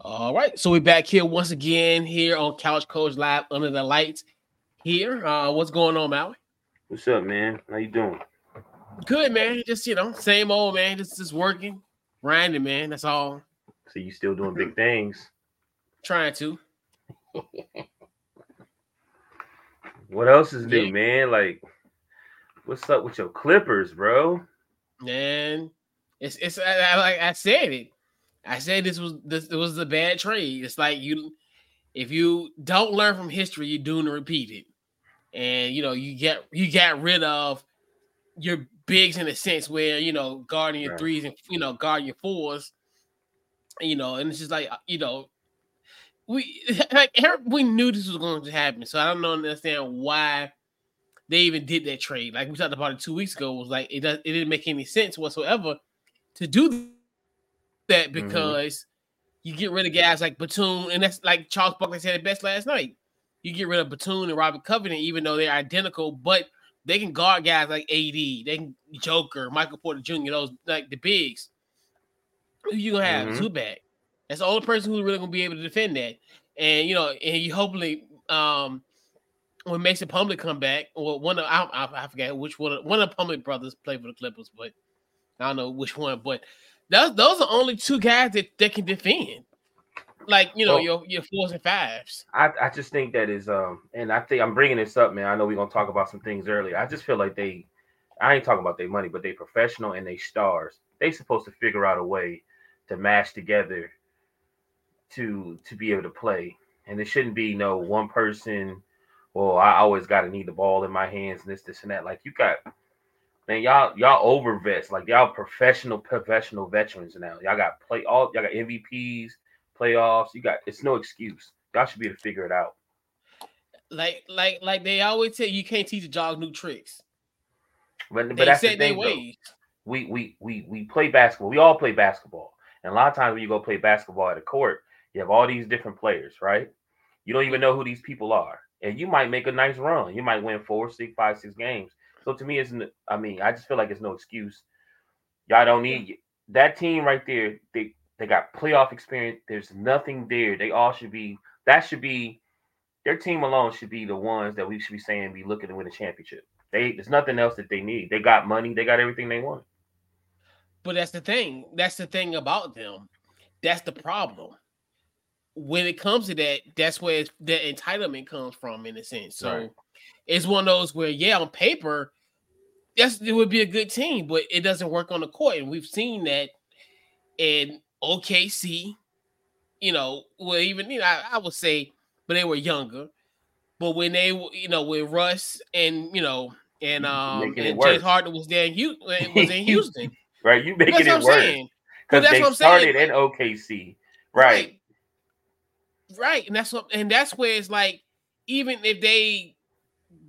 All right, so we're back here once again here on Couch Coach Live under the lights. Here, uh, what's going on, Maui? What's up, man? How you doing? Good, man. Just you know, same old man. Just just working, grinding, man. That's all. So you still doing big things? Trying to. What else is new, Yeah. man? Like, what's up with your Clippers, bro? Man, it's it's I, I, like I said it. I said this was this it was a bad trade. It's like you, if you don't learn from history, you're doomed to repeat it. And you know you get you got rid of your bigs in a sense where you know guarding your Right. threes and you know guarding your fours. You know, and it's just like uh, you know, we like we knew this was going to happen. So I don't know understand why they even did that trade. Like we talked about it two weeks ago, was like it does it didn't make any sense whatsoever to do that because you get rid of guys like Batum, and that's like Charles Barkley said it best last night. You get rid of Batum and Robert Covington, even though they're identical, but they can guard guys like AD, they can Joker, Michael Porter Jr., those like the bigs. Who you gonna have? Mhm. Zubac. That's the only person who's really gonna be able to defend that. And you know, and you hopefully um when Mason Plumlee come back, or one of I, I, I forget which one of, one of the Plumlee brothers played for the Clippers, but I don't know which one. But those those are only two guys that, that can defend. Like you know Well- your your fours and fives. I, I just think that is um, and I think I'm bringing this up, man. I know we're gonna talk about some things earlier. I just feel like they, I ain't talking about their money, but they professional and they stars. They supposed to figure out a way to mash together to to be able to play, and it shouldn't be no one person. Well, I always got to need the ball in my hands and this, this, and that. Like you got, man, y'all y'all over vets, like y'all professional professional veterans now. Y'all got play all y'all got MVPs, playoffs. You got it's no excuse. Y'all should be able to figure it out. Like like like they always tell you, you can't teach a dog new tricks. But, but They that's the said they thing, though. We we we we play basketball. We all play basketball, and a lot of times when you go play basketball at a court, you have all these different players, right? You don't even know who these people are, and you might make a nice run. You might win four, six, five, six games. So to me, isn't I mean, I just feel like it's no excuse. Y'all don't need that team right there. They they got playoff experience. There's nothing there. They all should be. That should be their team alone should be the ones that we should be saying be looking to win a championship. They there's nothing else that they need. They got money. They got everything they want. But that's the thing. That's the thing about them. That's the problem. When it comes to that, that's where the entitlement comes from, in a sense. So Right. it's one of those where, yeah, on paper, yes, it would be a good team, but it doesn't work on the court, and we've seen that in OKC. You know, well, even you know, I, I would say, but they were younger. But when they, were, you know, with Russ and you know, and um, and James. Harden was there, in Hu- was in Houston. Right? You making it worse because that's they what I'm saying. started in OKC. Right. right. Right. And that's what and that's where it's like, even if they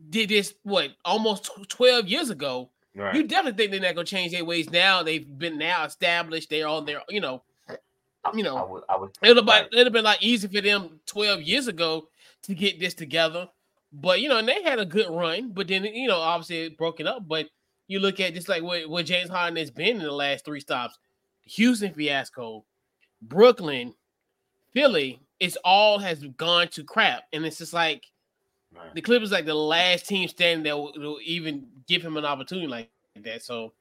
did this what almost 12 years ago, Right. you definitely think they're not gonna change their ways now. They've been now established, they're on their, you know, you know, I was. I was. it'll be right. have been like easy for them 12 years ago to get this together. But you know, and they had a good run, but then you know, obviously it broken up. But you look at just like what, what James Harden has been in the last three stops, Houston fiasco, Brooklyn, Philly, it's all has gone to crap. And it's just like Right. the Clippers like the last team standing that will, will even give him an opportunity like that. So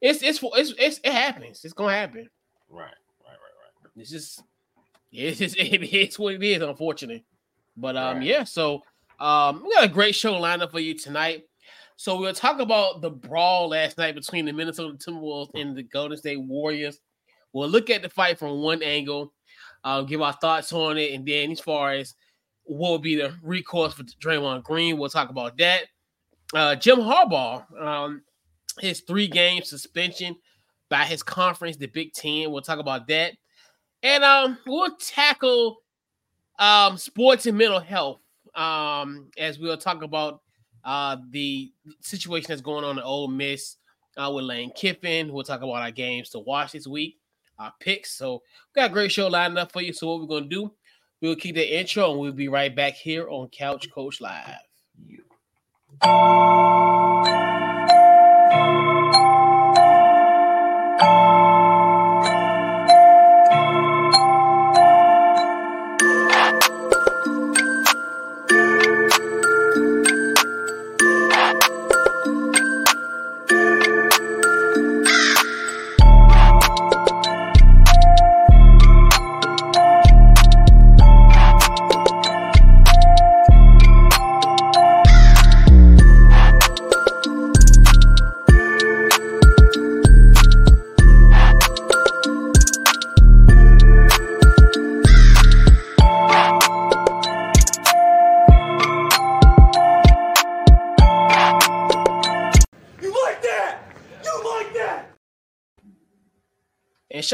it's it's it's, it's it happens. It's gonna happen. Right. Right. Right. Right. It's just it's just it's what it is, unfortunately. But um, Right. yeah, so um we got a great show lined up for you tonight. So we'll talk about the brawl last night between the Minnesota Timberwolves and the Golden State Warriors. We'll look at the fight from one angle, uh, give our thoughts on it, and then as far as what will be the recourse for Draymond Green, we'll talk about that. Uh, Jim Harbaugh, um, his three game suspension by his conference, the Big Ten. We'll talk about that. And um, we'll tackle um, sports and mental health um, as we'll talk about uh, the situation that's going on in Ole Miss uh, with Lane Kiffin. We'll talk about our games to watch this week, our picks. So we got a great show lined up for you. So what we're gonna do? We'll keep the intro and we'll be right back here on Couch Coach Live. You.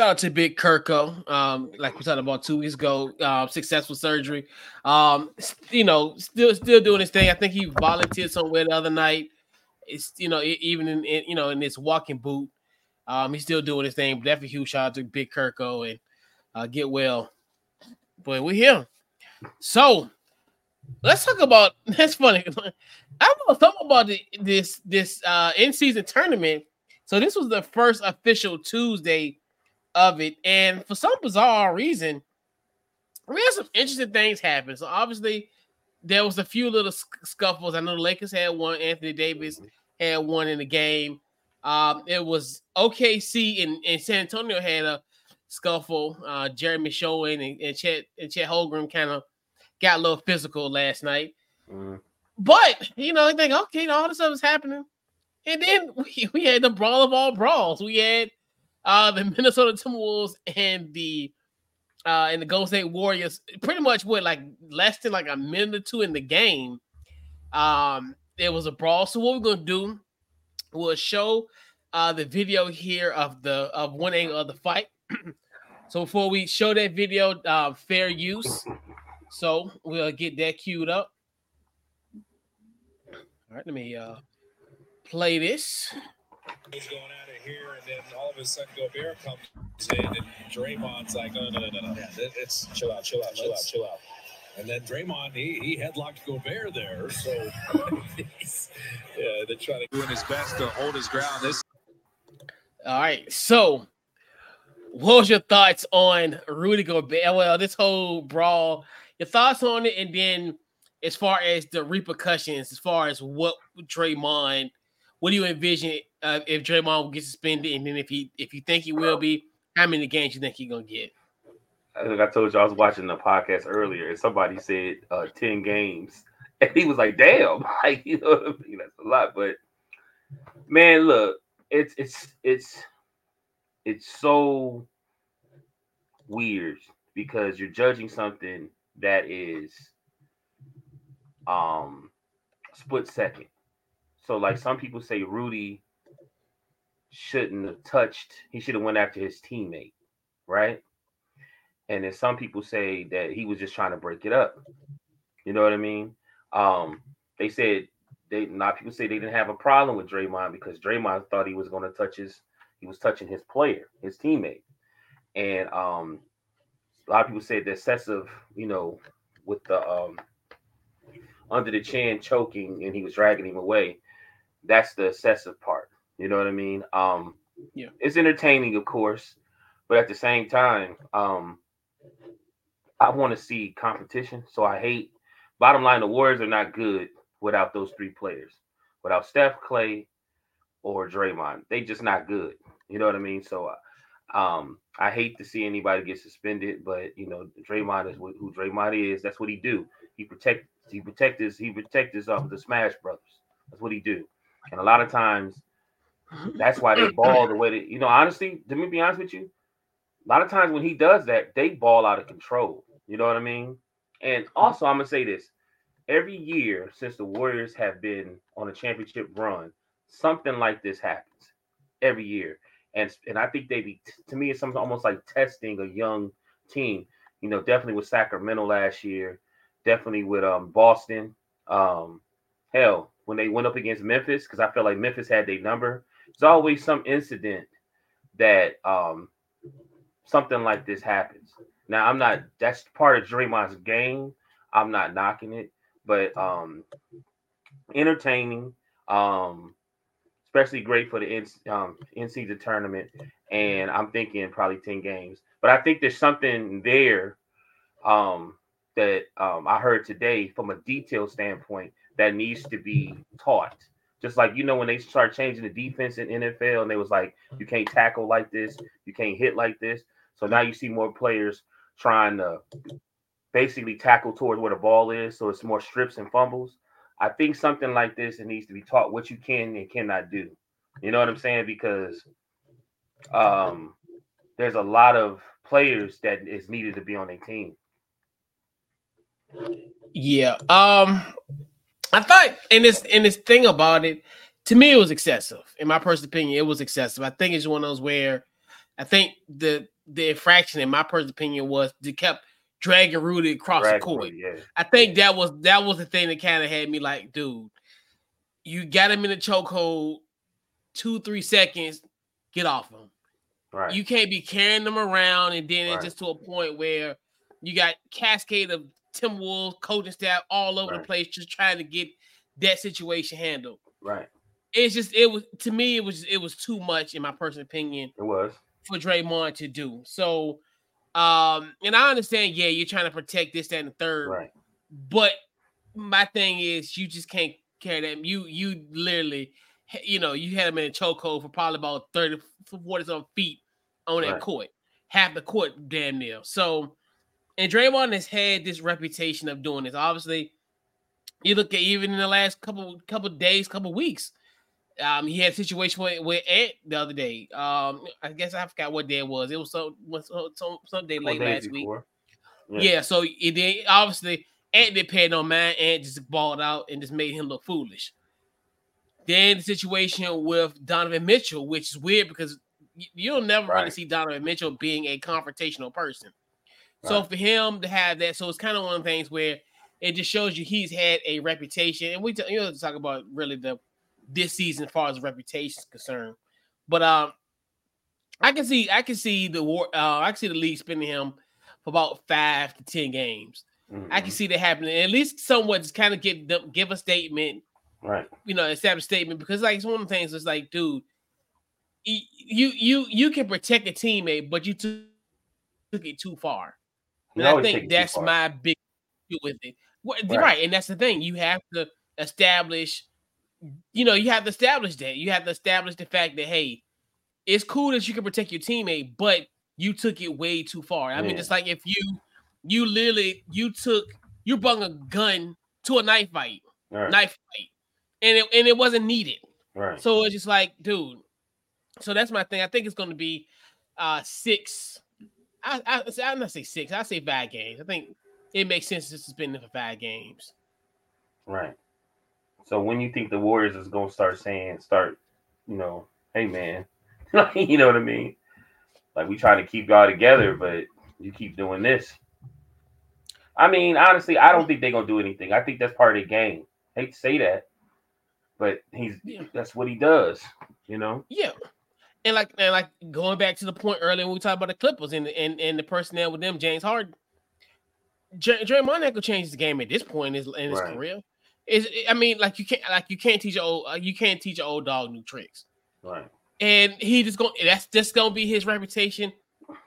Shout out to Big Kirko, um, like we talked about two weeks ago, uh, successful surgery. Um, you know, still still doing his thing. I think he volunteered somewhere the other night. It's you know, even in, in you know in this walking boot, um, he's still doing his thing. Definitely huge shout out to Big Kirko and uh, get well. But we're here. So let's talk about that's funny. I want to talk about the, this this uh in season tournament. So this was the first official Tuesday of it. And for some bizarre reason, we had some interesting things happen. So obviously, there was a few little scuffles. I know the Lakers had one, Anthony Davis had one in the game. Um, it was OKC and, and San Antonio had a scuffle. Uh, Jeremy Sochan and, and Chet and Chet Holmgren kind of got a little physical last night. Mm. But you know, I think okay, all this stuff is happening. And then we, we had the brawl of all brawls. We had uh, the Minnesota Timberwolves and the uh, and the Golden State Warriors pretty much went like less than like a minute or two in the game. Um, it was a brawl. So what we're gonna do we'll show uh the video here of the of one angle of the fight. so before we show that video, uh, fair use. So we'll get that queued up. All right, let me uh play this. He's going out of here, and then all of a sudden Gobert comes in, and Draymond's like, oh, "No, no, no, no, no, yeah, it's chill out, chill out, chill out, chill out." And then Draymond, he, he headlocked Gobert there, so yeah, they're trying to doing his best to hold his ground. This. All right, so what was your thoughts on Rudy Gobert? Uh, well, this whole brawl, your thoughts on it, and then as far as the repercussions, as far as what Draymond what do you envision uh, if Draymond will get suspended, and then if he if you think he will be, how many games you think he's gonna get? I think I told you I was watching the podcast earlier, and somebody said uh, ten games, and he was like, "Damn, like you know what I mean? That's a lot." But man, look, it's it's it's it's so weird because you're judging something that is um split second. So like some people say Rudy shouldn't have touched, he should have went after his teammate, right? And then some people say that he was just trying to break it up. You know what I mean? Um, they said they a lot of people say they didn't have a problem with Draymond because Draymond thought he was going to touch his he was touching his player, his teammate. And um a lot of people said the excessive, you know, with the um under the chin choking and he was dragging him away that's the excessive part. You know what I mean? Um, yeah, it's entertaining, of course, but at the same time, um, I want to see competition. So I hate. Bottom line, the Warriors are not good without those three players. Without Steph, Clay, or Draymond, they just not good. You know what I mean? So, um, I hate to see anybody get suspended, but you know, Draymond is who Draymond is. That's what he do. He protect. He protect his. He protect his um the Splash Brothers. That's what he do. And a lot of times, that's why they ball the way that you know. Honestly, let me be honest with you. A lot of times when he does that, they ball out of control. You know what I mean? And also, I'm gonna say this: every year since the Warriors have been on a championship run, something like this happens every year. And and I think they be to me it's something almost like testing a young team. You know, definitely with Sacramento last year, definitely with um Boston. Um, hell, when they went up against Memphis because I felt like Memphis had their number. There's always some incident that um something like this happens. Now I'm not that's part of Draymond's game. I'm not knocking it, but um entertaining, um especially great for the in, um in season tournament. And I'm thinking probably 10 games. But I think there's something there um that um I heard today from a detail standpoint that needs to be taught. Just like you know when they start changing the defense in NFL and they was like you can't tackle like this, you can't hit like this. So now you see more players trying to basically tackle towards where the ball is, so it's more strips and fumbles. I think something like this it needs to be taught what you can and cannot do. You know what I'm saying? Because um there's a lot of players that is needed to be on a team. Yeah. Um I thought, and this and this thing about it, to me, it was excessive. In my personal opinion, it was excessive. I think it's one of those where I think the the infraction, in my personal opinion, was they kept dragging Rudy across Drag the court. Yeah. I think that was that was the thing that kind of had me like, dude, you got him in a chokehold, two three seconds, get off him. Right. You can't be carrying them around, and then right. it's just to a point where you got cascade of Timberwolves coaching staff all over right. the place, just trying to get that situation handled. Right. It's just it was to me it was it was too much in my personal opinion. It was for Draymond to do. So um, and I understand, yeah, you're trying to protect this, that, and the third. Right. But my thing is you just can't carry that. You you literally you know, you had him in a chokehold for probably about 30, 40 some feet on that right. court. Half the court damn near. So and Draymond has had this reputation of doing this. Obviously, you look at even in the last couple couple days, couple weeks. Um, he had a situation with, with Ant the other day. Um, I guess I forgot what day it was. It was some some, some day late last week. Yeah. yeah. so it did obviously Ant didn't pay no man. Ant just balled out and just made him look foolish. Then the situation with Donovan Mitchell, which is weird because you'll never right. really see Donovan Mitchell being a confrontational person. So for him to have that, so it's kind of one of the things where it just shows you he's had a reputation, and we t- you know talk about really the this season as far as reputation is concerned. But um, I can see I can see the war. Uh, I can see the league spending him for about five to ten games. Mm-hmm. I can mm-hmm. see that happening. At least somewhat just kind of give them give a statement, right? You know, establish statement because like it's one of the things. It's like, dude, you you you can protect a teammate, but you took, took it too far. And I think that's my big with it. Right. right, and that's the thing. You have to establish you know, you have to establish that. You have to establish the fact that hey, it's cool that you can protect your teammate, but you took it way too far. I yeah. mean, it's like if you you literally you took you brought a gun to a knife fight, right. knife fight, and it and it wasn't needed. Right. So it's just like, dude. So that's my thing. I think it's going to be uh six. I I I'm not say six. I say five games. I think it makes sense to suspend it for five games. Right. So when you think the Warriors is gonna start saying, start, you know, hey man, you know what I mean? Like we trying to keep y'all together, but you keep doing this. I mean, honestly, I don't think they're gonna do anything. I think that's part of the game. I hate to say that, but he's yeah. that's what he does, you know. Yeah, and like and like going back to the point earlier when we talked about the Clippers and and, and the personnel with them, James Harden. J- Draymond ain't gonna change the game at this point in his, in his right. career. Is I mean, like you can't like you can't teach a old uh, you can't teach an old dog new tricks. Right. And he just going that's just gonna be his reputation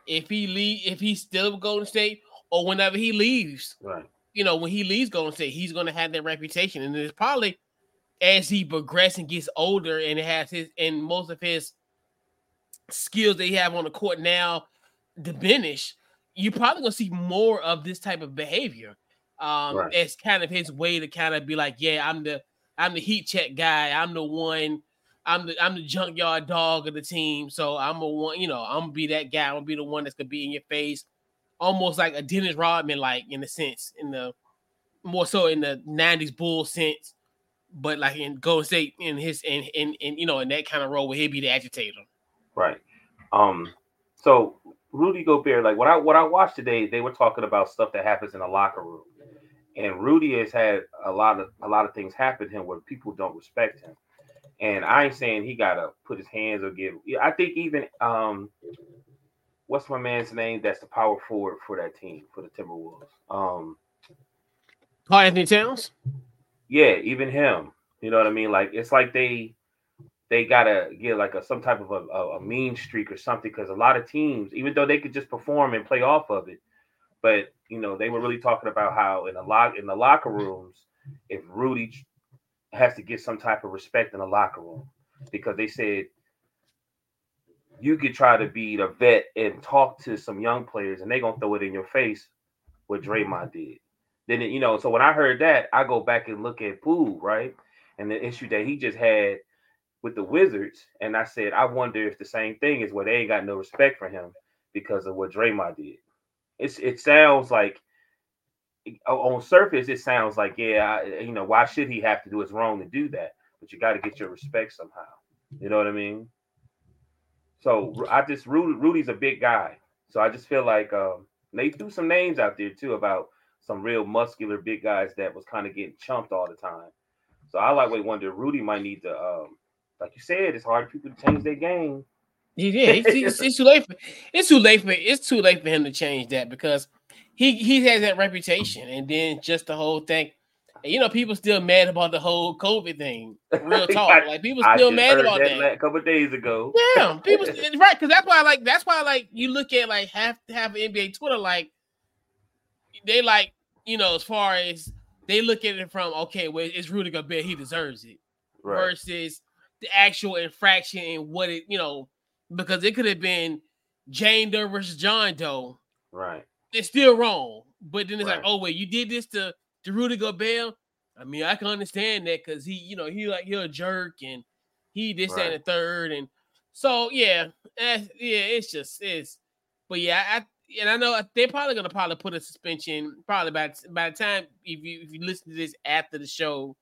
if he leave if he's still with Golden State or whenever he leaves. Right. You know, when he leaves Golden State, he's gonna have that reputation. And it's probably as he progresses and gets older and has his and most of his skills they have on the court now diminish, you're probably gonna see more of this type of behavior um right. as kind of his way to kind of be like, yeah, I'm the I'm the heat check guy. I'm the one. I'm the I'm the junkyard dog of the team. So I'm a one. You know, I'm gonna be that guy. I'm gonna be the one that's gonna be in your face, almost like a Dennis Rodman, like in the sense, in the more so in the '90s Bull sense, but like in Golden State in his in in, in you know in that kind of role where he'd be the agitator. Right. Um. So Rudy Gobert, like what I what I watched today, they were talking about stuff that happens in the locker room and Rudy has had a lot of a lot of things happen to him where people don't respect him. And I ain't saying he gotta put his hands or give. I think even um, what's my man's name? That's the power forward for that team for the Timberwolves. Um, Karl-Anthony Towns. Yeah, even him. You know what I mean? Like it's like they they gotta get like a some type of a, a, a mean streak or something because a lot of teams, even though they could just perform and play off of it, but you know, they were really talking about how in the lock in the locker rooms, if Rudy has to get some type of respect in the locker room, because they said you could try to be the vet and talk to some young players, and they're gonna throw it in your face what Draymond did. Then you know, so when I heard that, I go back and look at Poole, right? And the issue that he just had with the Wizards, and I said, I wonder if the same thing is where they ain't got no respect for him because of what Draymond did. It's it sounds like on surface it sounds like yeah, you know, why should he have to do? It's wrong to do that, but you got to get your respect somehow. You know what I mean? So I just Rudy, Rudy's a big guy. So I just feel like um, they threw some names out there too about some real muscular big guys that was kind of getting chumped all the time. So I like wait wonder Rudy might need to um, like you said, it's hard for people to change their game. Yeah, it's, it's, it's, too late. For, it's too late for it's too late for him to change that because he he has that reputation, and then just the whole thing. You know, people still mad about the whole COVID thing. Real talk, I, like people still mad about that. that. A couple days ago. Yeah, people right because that's why I like that's why like you look at like half half NBA Twitter like they like you know as far as they look at it from okay, well it's Rudy Gobert, he deserves it, right. versus the actual infraction and what it you know because it could have been Jane Doe versus John Doe. Right. It's still wrong. But then it's right. like, oh wait, you did this to, to Rudy Gobert. I mean, I can understand that because he, you know, he like he a jerk and he this right. and the third. And so yeah, yeah, it's just it's but yeah, I and I know they're probably gonna probably put a suspension probably by by the time if you if you listen to this after the show,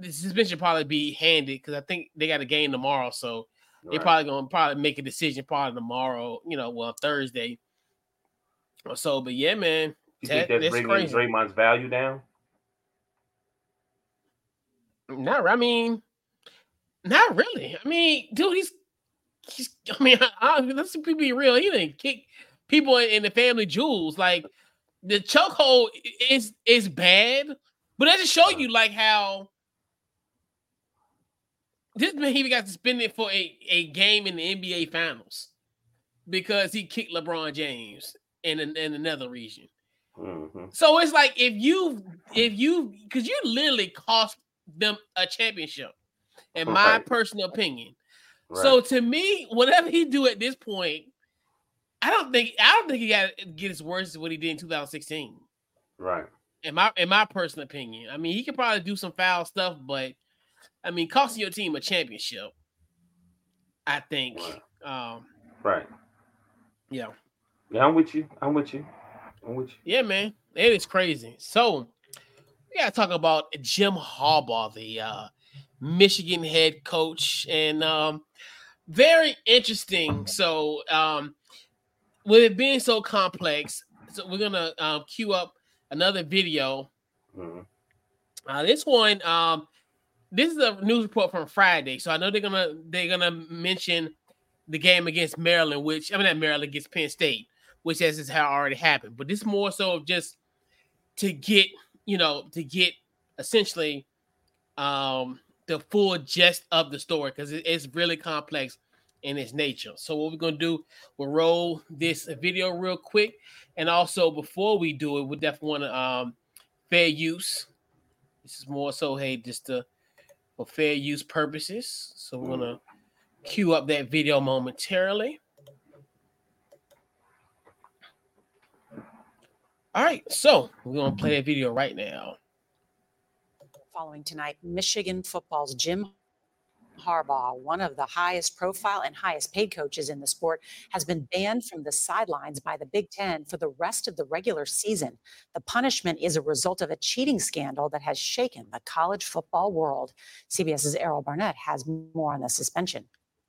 the suspension probably be handed because I think they got a game tomorrow, so Right. They're probably gonna probably make a decision probably tomorrow, you know, well Thursday or so. But yeah, man, you that, think that's, that's bringing crazy. Draymond's value down? Not, I mean, not really. I mean, dude, he's, he's. I mean, I, I, let's be real. He didn't kick people in the family jewels. Like the chokehold is is bad, but that just show you like how this man even got suspended for a, a game in the NBA Finals because he kicked LeBron James in an, in another region. Mm-hmm. So it's like if you if you because you literally cost them a championship, in my personal opinion. Right. So to me, whatever he do at this point, I don't think I don't think he got to get as worse as what he did in 2016. Right. In my in my personal opinion, I mean, he could probably do some foul stuff, but I mean, costing your team a championship, I think. Right. Um, right. Yeah. Yeah, I'm with you. I'm with you. I'm with you. Yeah, man. It is crazy. So we gotta talk about Jim Harbaugh, the uh, Michigan head coach, and um, very interesting. So um, with it being so complex, so we're gonna um, queue up another video. Mm-hmm. Uh, this one, um, this is a news report from Friday, so I know they're gonna they're gonna mention the game against Maryland, which I mean not Maryland against Penn State, which as is how already happened. But this more so of just to get you know to get essentially um the full gist of the story because it, it's really complex in its nature. So what we're gonna do, we'll roll this video real quick, and also before we do it, we definitely want to um fair use. This is more so hey just to for fair use purposes. So we're gonna cue up that video momentarily. All right, so we're gonna play that video right now. Following tonight, Michigan football's Jim Harbaugh, one of the highest profile and highest paid coaches in the sport, has been banned from the sidelines by the Big Ten for the rest of the regular season. The punishment is a result of a cheating scandal that has shaken the college football world. CBS's Errol Barnett has more on the suspension.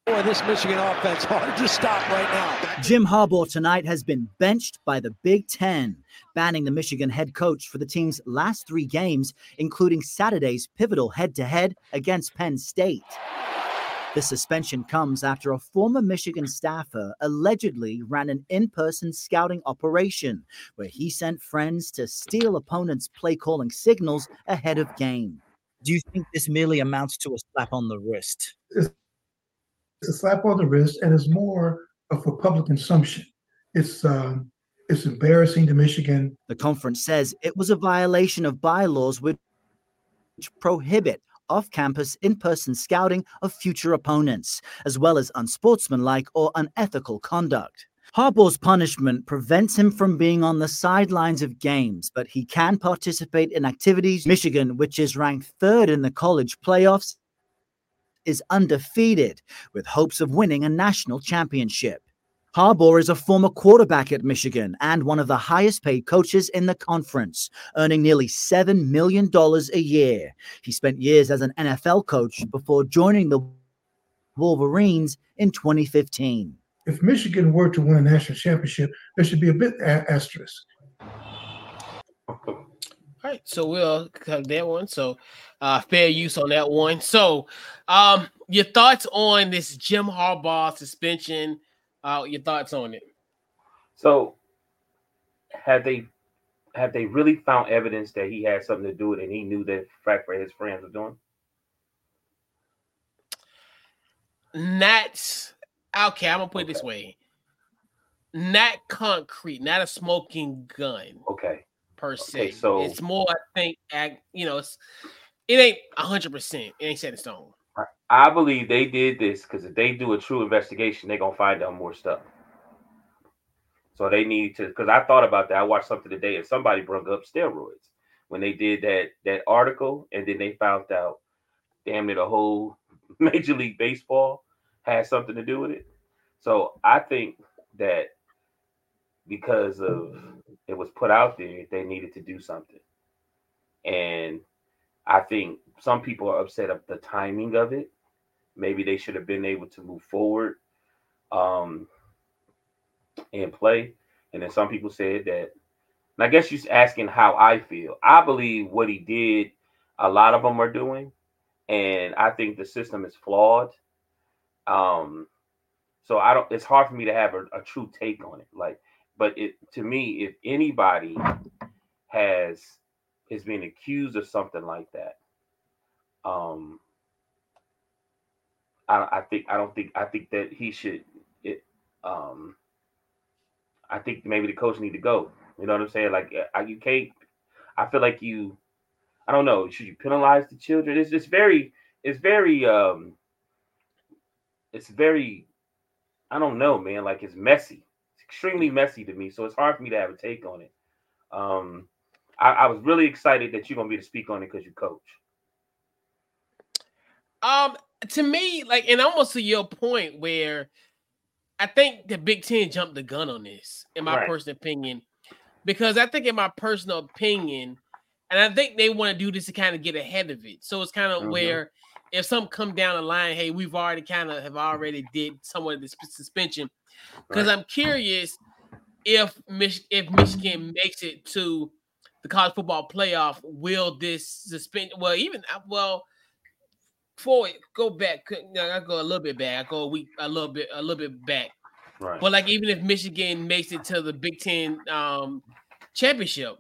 Boy, this Michigan offense hard to stop right now. Jim Harbaugh tonight has been benched by the Big Ten, banning the Michigan head coach for the team's last three games, including Saturday's pivotal head to head against Penn State. The suspension comes after a former Michigan staffer allegedly ran an in person scouting operation where he sent friends to steal opponents' play calling signals ahead of game. Do you think this merely amounts to a slap on the wrist? It's a slap on the wrist, and it's more a public consumption. It's um, it's embarrassing to Michigan. The conference says it was a violation of bylaws which prohibit off campus in person scouting of future opponents, as well as unsportsmanlike or unethical conduct. Harbaugh's punishment prevents him from being on the sidelines of games, but he can participate in activities. Michigan, which is ranked third in the college playoffs, is undefeated with hopes of winning a national championship. Harbaugh is a former quarterback at Michigan and one of the highest paid coaches in the conference, earning nearly $7 million a year. He spent years as an NFL coach before joining the Wolverines in 2015. If Michigan were to win a national championship, there should be a bit a- asterisk. All right, so we'll cover that one. So, uh, fair use on that one. So, um, your thoughts on this Jim Harbaugh suspension? Uh, your thoughts on it? So, have they have they really found evidence that he had something to do with it and he knew that Frankfurt his friends were doing? Not okay. I'm gonna put it this way: not concrete, not a smoking gun Okay. Per Okay, se. so- it's more, I think, you know, it's it ain't hundred percent. It ain't set in stone. I believe they did this because if they do a true investigation, they're gonna find out more stuff. So they need to because I thought about that. I watched something today and somebody brought up steroids when they did that that article, and then they found out damn near the whole Major League Baseball had something to do with it. So I think that because of it was put out there, they needed to do something. And I think some people are upset of the timing of it. Maybe they should have been able to move forward um, and play. And then some people said that, and I guess you're asking how I feel. I believe what he did, a lot of them are doing. And I think the system is flawed. Um, so I don't, it's hard for me to have a, a true take on it. Like, but it to me, if anybody has is being accused of something like that, um, I, I think I don't think I think that he should. It, um, I think maybe the coach need to go. You know what I'm saying? Like uh, you can't. I feel like you. I don't know. Should you penalize the children? It's just very. It's very. Um. It's very. I don't know, man. Like it's messy. Extremely messy to me. So it's hard for me to have a take on it. Um. I, I was really excited that you're gonna be to speak on it because you coach. Um, to me, like, and almost to your point, where I think the Big Ten jumped the gun on this, in my Right. personal opinion, because I think, in my personal opinion, and I think they want to do this to kind of get ahead of it. So it's kind of Mhm. where if something come down the line, hey, we've already kind of have already did somewhat of this suspension. Because Right. I'm curious if Mich- if Michigan makes it to the college football playoff, will this suspend? Well, even uh, well, forward, go back. I go a little bit back. I go a week, a little bit, a little bit back. Right. But like, even if Michigan makes it to the Big Ten um, championship,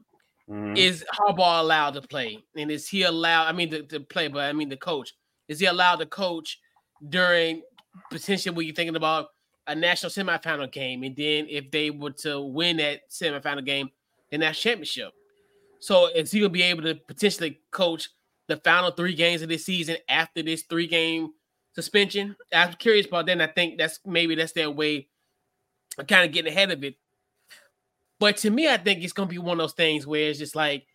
Mhm. is Harbaugh allowed to play? And is he allowed? I mean, to, to play, but I mean the coach. Is he allowed to coach during potentially what you're thinking about a national semifinal game? And then if they were to win that semifinal game, the that championship. So is he gonna be able to potentially coach the final three games of this season after this three game suspension? I'm curious about that. And I think that's maybe that's their way of kind of getting ahead of it. But to me, I think it's gonna be one of those things where it's just like,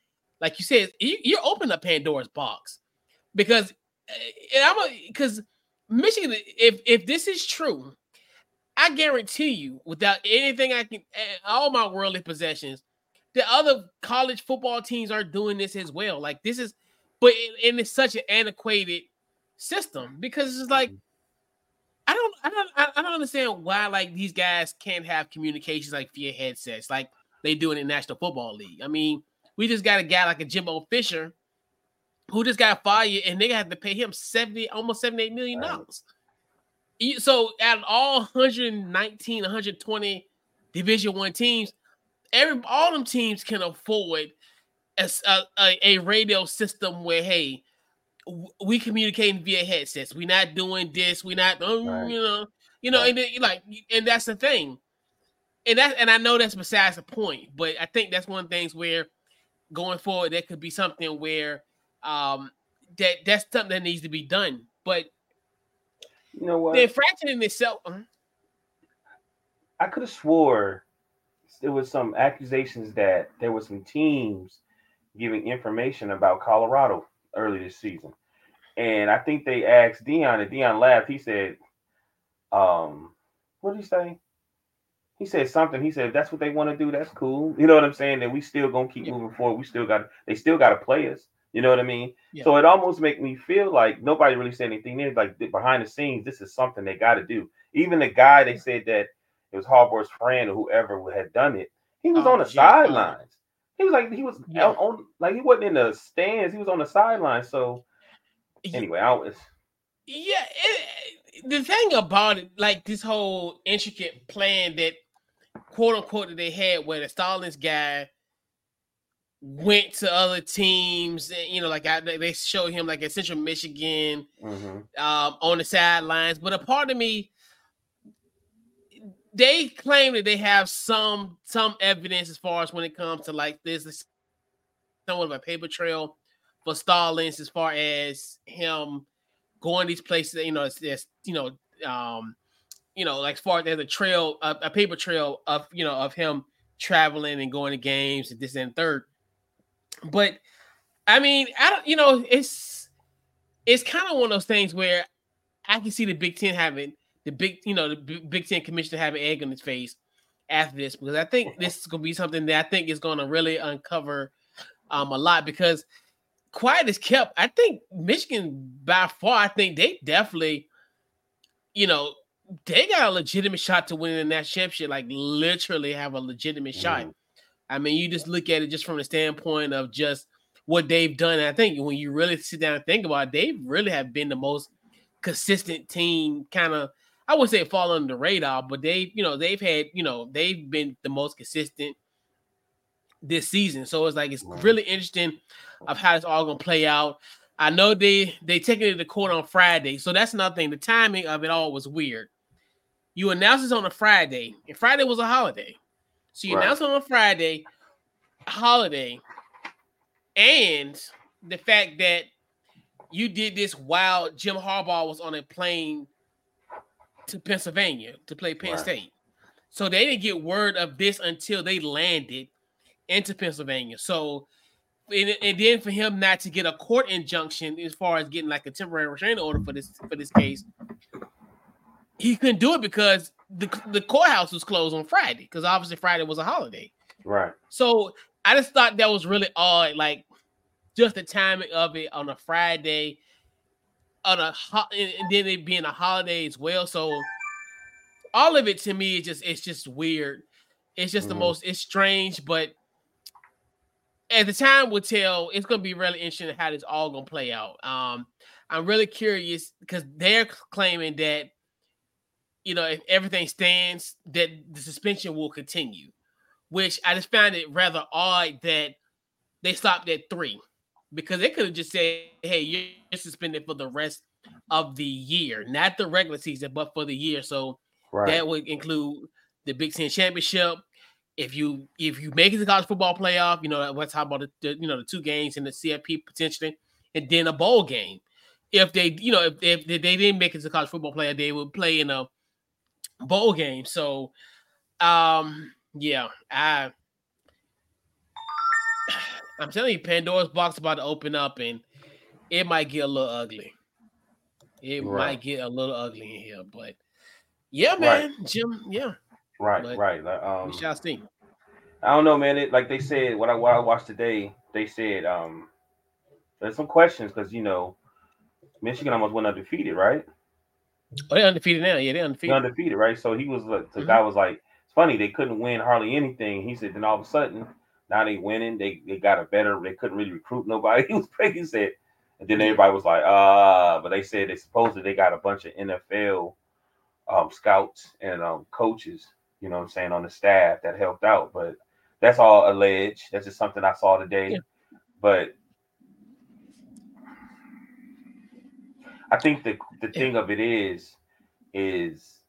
like you said, you, you're opening up Pandora's box because, and I'm because Michigan, if if this is true, I guarantee you, without anything I can, eh, all my worldly possessions, the other college football teams are doing this as well. Like this is, but and it's such an antiquated system because it's like. I don't, I don't, I I don't understand why like these guys can't have communications like via headsets, like they do in the National Football League. I mean, we just got a guy like a Jimbo Fisher who just got fired, and they have to pay him seventy, almost seventy-eight million dollars. You- So, out of all 119, 120 Division One teams, every all them teams can afford a radio system where, hey, we communicating via headsets. We're not doing this. We're not, um, Right. you know, you know, Right. and then, like, and that's the thing. And that, and I know that's besides the point, but I think that's one of the things where going forward there could be something where um that that's something that needs to be done. But You know what? the infraction in itself, uh, I could have swore there was some accusations that there were some teams giving information about Colorado early this season. And I think they asked Deion, and Deion laughed. He said, um, what did he say? He said something. He said, that's what they want to do, that's cool. You know what I'm saying? That we still gonna keep moving forward. We still got they still gotta play us. You know what I mean? Yeah. So it almost make me feel like nobody really said anything there. Like behind the scenes, this is something they got to do. Even the guy they said that it was Harbaugh's friend or whoever had done it. He was Oh, on the Harbaugh. sidelines. He was like he was Yeah. out on like he wasn't in the stands. He was on the sidelines. So Yeah. anyway, I was Yeah, it, the thing about it, like this whole intricate plan that quote unquote that they had where the Stalions guy went to other teams, and, you know, like I, they showed him like at Central Michigan mhm. um, on the sidelines. But a part of me, they claim that they have some some evidence as far as when it comes to like this, this somewhat of a paper trail for Stalions as far as him going these places. You know, it's, it's you know, um, you know, like as far as there's a trail, a, a paper trail of you know of him traveling and going to games and this and third. But I mean, I don't, you know, it's it's kind of one of those things where I can see the Big Ten having the big, you know, the B- Big Ten commissioner having egg on his face after this because I think this is going to be something that I think is going to really uncover um a lot because quiet is kept. I think Michigan by far. I think they definitely, you know, they got a legitimate shot to win the national championship. Like literally have a legitimate shot. I mean, you just look at it just from the standpoint of just what they've done. And I think when you really sit down and think about it, they really have been the most consistent team, kind of, I would say fall under the radar, but they, you know, they've had, you know, they've been the most consistent this season. So it's like it's really interesting of how it's all gonna play out. I know they they taking it to court on Friday, so that's another thing. The timing of it all was weird. You announced this on a Friday, and Friday was a holiday. So you Right. announced it on a Friday, holiday, and the fact that you did this while Jim Harbaugh was on a plane to Pennsylvania to play Penn Right. State. So they didn't get word of this until they landed into Pennsylvania. So and, and then for him not to get a court injunction as far as getting like a temporary restraining order for this for this case, he couldn't do it because the, the courthouse was closed on Friday because obviously Friday was a holiday. right. So I just thought that was really odd, like just the timing of it on a Friday, on a ho- and then it being a holiday as well. So all of it to me is just it's just weird. It's just the Mhm. most it's strange, but as the time will tell, it's gonna be really interesting how this all gonna play out. Um, I'm really curious because they're claiming that you know if everything stands, that the suspension will continue which I just found it rather odd that they stopped at three because they could have just said, "Hey, you're suspended for the rest of the year, not the regular season, but for the year." So Right. that would include the Big Ten championship. If you if you make it to the college football playoff, you know let's talk about the, the you know the two games in the CFP potentially, and then a bowl game. If they you know if, if they didn't make it to the college football playoff, they would play in a bowl game. So, um, yeah, I I'm telling you, Pandora's box about to open up, and it might get a little ugly. It Right. might get a little ugly in here, but yeah, Right. man, Jim, yeah, Right, But right. Like, um, we shall see. I don't know, man. It like they said what I what I watched today. They said um, there's some questions because you know Michigan almost went undefeated, right? Oh, they're undefeated now. Yeah, they're They're undefeated. undefeated, right? So he was like, the Mhm. guy was like, it's funny they couldn't win hardly anything. He said, then all of a sudden now they winning. They they got a better. They couldn't really recruit nobody. He was crazy. Said, and then everybody was like, ah, but they said they supposedly they got a bunch of NFL um, scouts and um, coaches. You know what I'm saying on the staff that helped out, but that's all alleged. That's just something I saw today. Yeah. But I think the the Yeah. thing of it is, is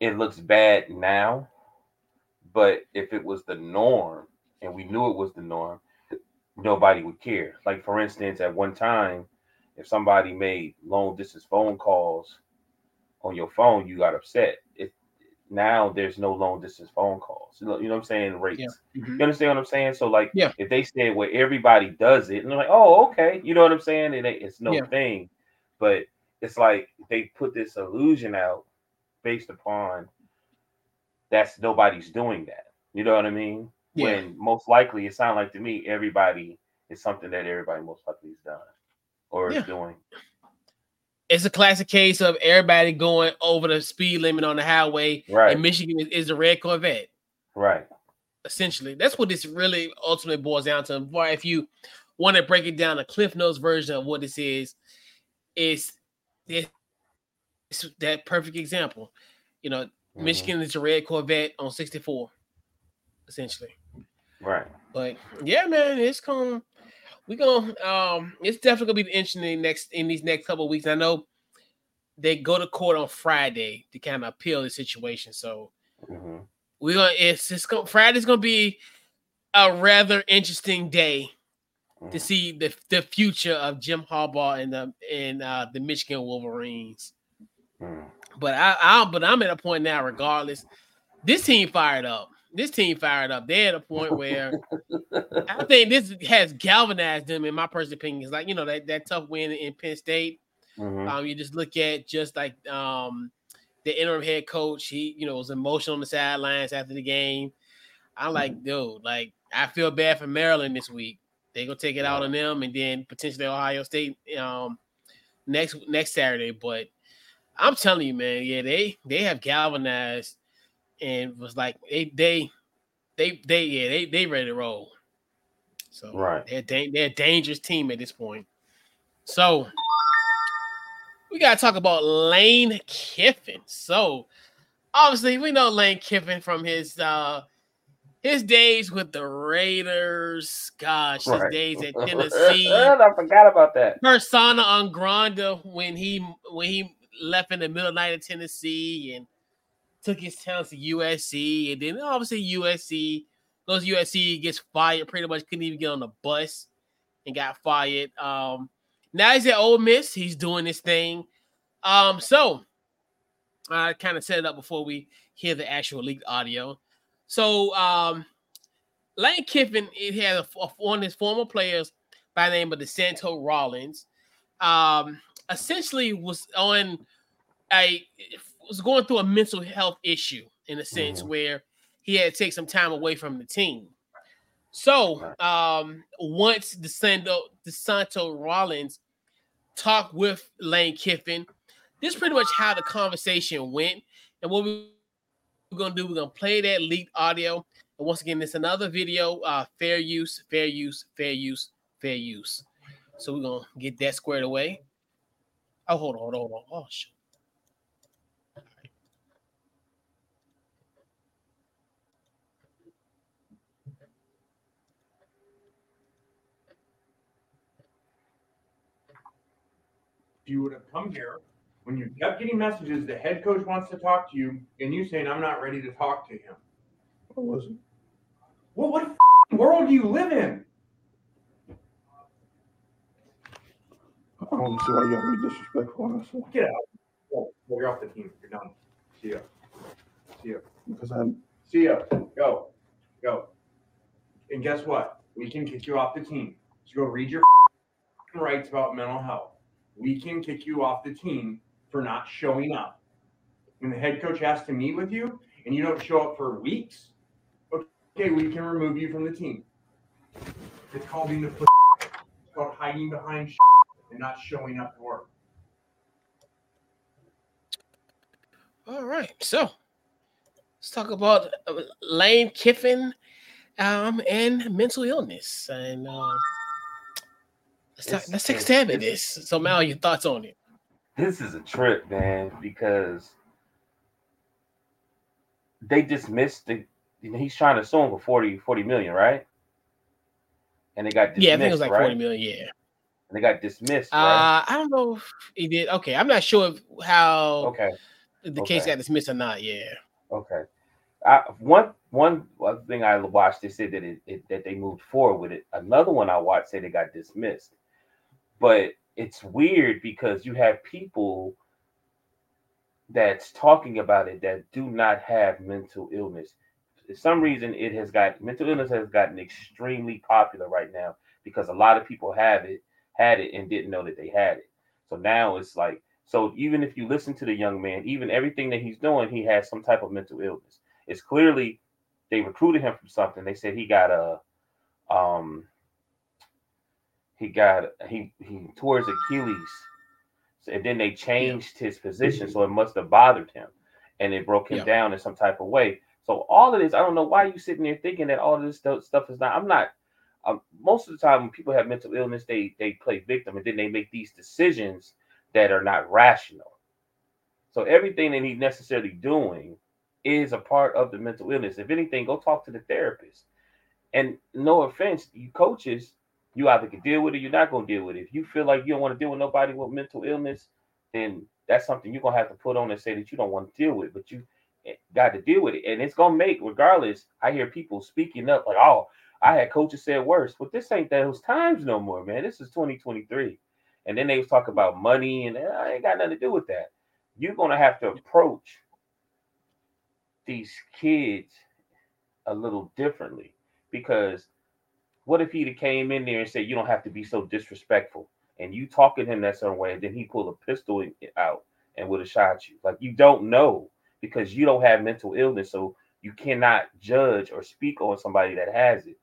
it looks bad now, but if it was the norm and we knew it was the norm, nobody would care. Like for instance, at one time, if somebody made long distance phone calls on your phone, you got upset. It now there's no long distance phone calls. You know, you know what I'm saying? Rates. Mhm. You understand what I'm saying? So like, Yeah. if they said where everybody does it, and they're like, oh, okay, you know what I'm saying? It ain't, it's no Yeah. thing, but it's like they put this illusion out based upon that's nobody's doing that. You know what I mean? Yeah. When most likely it sounds like to me everybody is something that everybody most likely has done or is doing. It's a classic case of everybody going over the speed limit on the highway, Right. and Michigan is, is a red Corvette. Right. Essentially, that's what this really ultimately boils down to. If you want to break it down, a Cliff Notes version of what this is, is this it's that perfect example. You know, Mhm. Michigan is a red Corvette on 64, essentially. Right. But yeah, man, it's going we gonna um it's definitely gonna be interesting next in these next couple of weeks. I know they go to court on Friday to kind of appeal the situation. So hmm we're gonna it's it's gonna Friday's gonna be a rather interesting day to Mhm. see the the future of Jim Harbaugh and the and uh the Michigan Wolverines. Mhm. But I, I but I'm at a point now, regardless. This team fired up. This team fired up. They're at a point where I think this has galvanized them, in my personal opinion. It's like you know that, that tough win in Penn State. Mhm. Um, you just look at just like um the interim head coach. He you know was emotional on the sidelines after the game. I'm like, dude, like I feel bad for Maryland this week. They gonna take it out on them, and then potentially Ohio State um next next Saturday. But I'm telling you, man, yeah, they they have galvanized and was like they they they they yeah they they ready to roll. So Right. they're da- they're a dangerous team at this point. So we gotta talk about Lane Kiffin. So obviously we know Lane Kiffin from his uh his days with the Raiders. Gosh, his Right. days at Tennessee I forgot about that. persona on Granda when he when he left in the middle of the night in Tennessee and took his talents to USC, and then obviously USC goes to USC gets fired. Pretty much couldn't even get on the bus and got fired. Um, now he's at Ole Miss. He's doing this thing. Um, so I kind of set it up before we hear the actual leaked audio. So um, Lane Kiffin, it had a, one of his former players by the name of DeSanto Rollins. Um, essentially was on a was going through a mental health issue in a sense Mhm. where he had to take some time away from the team. So um, once DeSanto DeSanto Rollins talked with Lane Kiffin, this is pretty much how the conversation went. And what we- we're gonna do, we're gonna play that leaked audio. And once again, it's another video, uh, fair use, fair use, fair use, fair use. So we're gonna get that squared away. Oh, hold on, hold on, hold on. Oh shit. you would have come here when you kept getting messages the head coach wants to talk to you and you saying i'm not ready to talk to him. What was it? well what f***ing world do you live in? I don't see why you gotta be disrespectful, honestly. get out. Well, you're off the team. You're done. See ya. See ya. Because I'm see ya. Go. Go. And guess what? We can kick you off the team. So go read your rights about mental health. We can kick you off the team for not showing up when the head coach has to meet with you and you don't show up for weeks, okay, we can remove you from the team. It's called being a pussy. It's called hiding behind shit and not showing up to work. All right, so let's talk about uh, Lane Kiffin um, and mental illness, and um, let's talk, let's take a stab at this. So, Mal, your thoughts on it? This is a trip, man, because they dismissed the. You know, he's trying to sue him for 40, 40 million, right? And they got dismissed, Yeah, I think it was like right? forty million. Yeah, And they got dismissed, right? uh, I don't know if he did. Okay, I'm not sure if, how okay. the case got dismissed or not. Yeah, Okay. I, one one one thing I watched, they said that it, it that they moved forward with it. Another one I watched said they got dismissed. But it's weird because you have people that's talking about it that do not have mental illness. For some reason, it has got mental illness has gotten extremely popular right now because a lot of people have it, had it, and didn't know that they had it. So now it's like so even if you listen to the young man, even everything that he's doing, he has some type of mental illness. It's clearly they recruited him from something. They said he got a um he got he he tore his Achilles, and then they changed his position, so it must have bothered him, and it broke him Yeah. down in some type of way. So all of this, I don't know why you sitting there thinking that all of this stuff, stuff is not. I'm not. Um, most of the time, when people have mental illness, they they play victim, and then they make these decisions that are not rational. So everything that he's necessarily doing is a part of the mental illness. If anything, go talk to the therapist. And no offense, you coaches, you either can deal with it, you're not gonna deal with it. If you feel like you don't want to deal with nobody with mental illness, then that's something you're gonna have to put on and say that you don't want to deal with, but you eh, got to deal with it. And it's gonna make, regardless, I hear people speaking up like, oh, I had coaches say it worse. But this ain't those times no more, man. This is 2023. And then they was talking about money, and eh, I ain't got nothing to do with that. You're gonna have to approach these kids a little differently because what if he'd came in there and said you don't have to be so disrespectful and you talking him that certain way and then he pulled a pistol out and would have shot you. Like you don't know because you don't have mental illness so you cannot judge or speak on somebody that has it.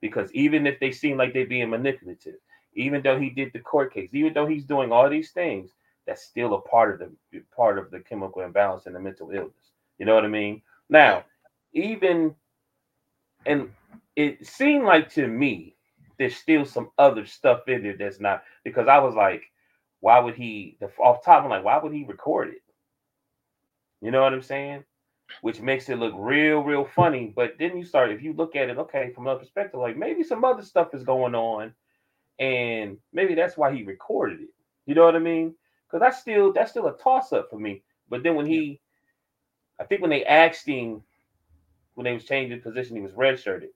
Because even if they seem like they're being manipulative even though he did the court case even though he's doing all these things that's still a part of the part of the chemical imbalance and the mental illness. You know what i mean? Now even and it seemed like to me there's still some other stuff in there that's not because I was like, why would he the off top? I'm like, why would he record it? You know what I'm saying? Which makes it look real, real funny. But then you start, if you look at it, okay, from another perspective, like maybe some other stuff is going on, and maybe that's why he recorded it. You know what I mean? Because that's still that's still a toss up for me. But then when he, I think when they asked him when they was changing position, he was redshirted,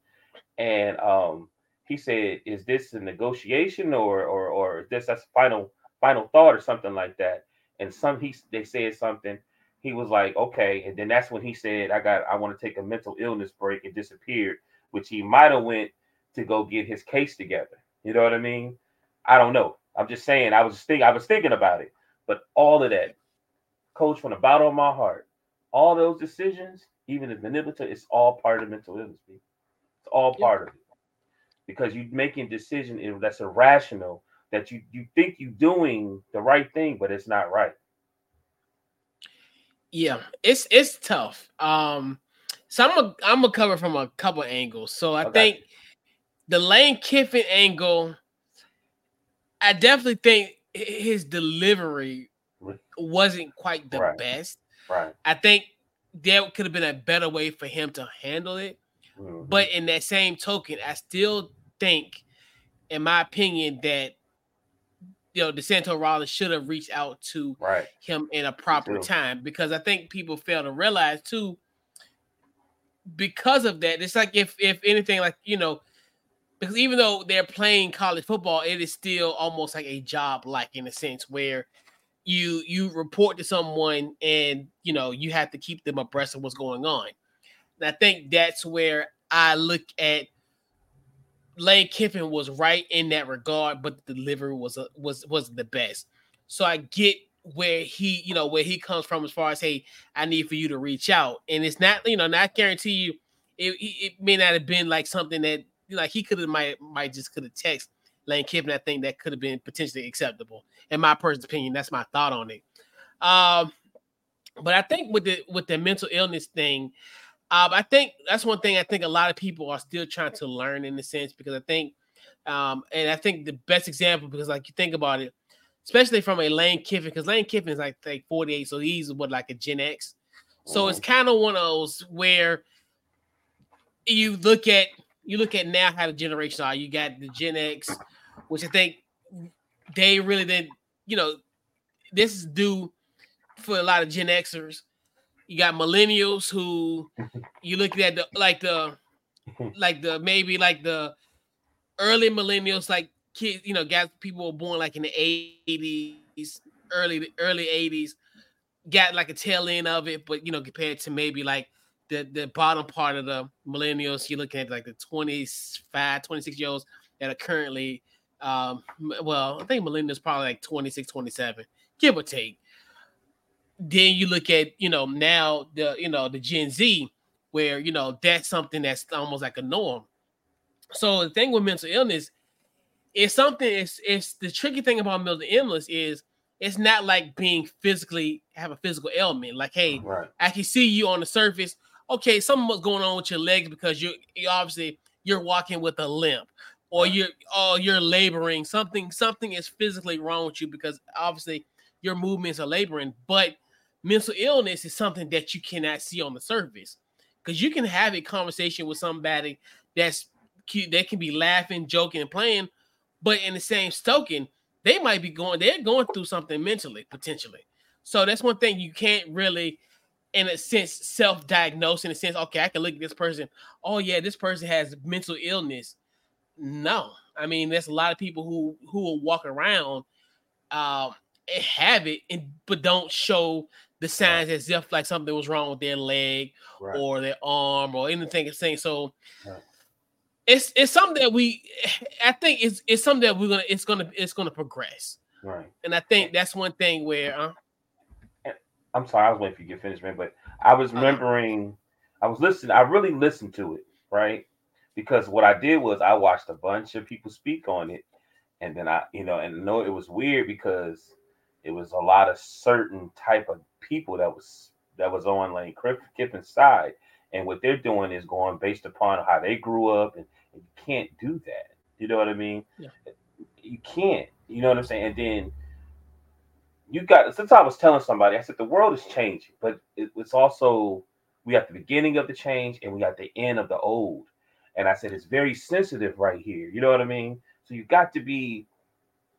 and um, he said, "Is this a negotiation or or or is this that's final final thought or something like that?" And some he they said something. He was like, "Okay," and then that's when he said, "I got I want to take a mental illness break," and disappeared, which he might have went to go get his case together. You know what I mean? I don't know. I'm just saying. I was think I was thinking about it, but all of that, coach, from the bottom of my heart, all those decisions, even if manipulative, it's all part of mental illness. People. All part of it because you're making decision that's irrational. That you you think you're doing the right thing, but it's not right. Yeah, it's it's tough. Um, so I'm a I'm gonna cover from a couple angles. So I Okay. think the Lane Kiffin angle, I definitely think his delivery wasn't quite the Right. best. Right. I think there could have been a better way for him to handle it. Mhm. But in that same token, I still think, in my opinion, that you know DeSanto Rollins should have reached out to right. him in a proper time because I think people fail to realize too. Because of that, it's like if if anything, like you know, because even though they're playing college football, it is still almost like a job, like in a sense where you you report to someone and you know you have to keep them abreast of what's going on. And I think that's where I look at Lane Kiffin was right in that regard, but the delivery was was was the best. So I get where he, you know, where he comes from as far as hey, I need for you to reach out, and it's not, you know, not guarantee you. It, it may not have been like something that like he could have might might just could have text Lane Kiffin. I think that could have been potentially acceptable. In my personal opinion, that's my thought on it. Um, but I think with the with the mental illness thing, um, I think that's one thing I think a lot of people are still trying to learn in a sense because I think, um, and I think the best example because like you think about it, especially from a Lane Kiffin because Lane Kiffin is like like 48, so he's what like a Gen X. So it's kind of one of those where you look at you look at now how the generations are. You got the Gen X, which I think they really did. You know, this is due for a lot of Gen Xers. You got millennials who you look at the like the like the maybe like the early millennials, like kids, you know, guys people were born like in the 80s, early early 80s, got like a tail end of it, but you know, compared to maybe like the the bottom part of the millennials, you're looking at like the 25, 26 year olds that are currently um well, I think millennials probably like 26, 27, give or take. Then you look at, you know, now the you know, the Gen Z, where you know that's something that's almost like a norm. So the thing with mental illness, it's something. It's it's the tricky thing about mental illness is it's not like being physically have a physical ailment. Like, hey, Right. I can see you on the surface. Okay, something was going on with your legs because you you obviously you're walking with a limp, or you're oh you're laboring. Something something is physically wrong with you because obviously your movements are laboring. But mental illness is something that you cannot see on the surface because you can have a conversation with somebody that's cute. They can be laughing, joking, and playing, but in the same token, they might be going. They're going through something mentally potentially. So that's one thing you can't really, in a sense, self-diagnose. In a sense, okay, I can look at this person. Oh yeah, this person has mental illness. No, I mean, there's a lot of people who who will walk around, um, and have it, and but don't show the signs as if like something was wrong with their leg Right. or their arm or anything. It's saying so. Right. It's it's something that we, I think it's it's something that we're gonna it's gonna it's gonna progress, right. and I think that's one thing where. Uh, I'm sorry, I was waiting for you to get finished, man. But I was Uh-huh. remembering, I was listening. I really listened to it, right? Because what I did was I watched a bunch of people speak on it, and then I, you know, and know it was weird because it was a lot of certain type of people that was that was on Lane Kiff- Kiffin's side, and what they're doing is going based upon how they grew up, and, and you can't do that. You know what I mean? Yeah. You can't. You know what I'm saying? And then you got since I was telling somebody, I said the world is changing, but it, it's also we got the beginning of the change and we got the end of the old. And I said it's very sensitive right here. You know what I mean? So you got to be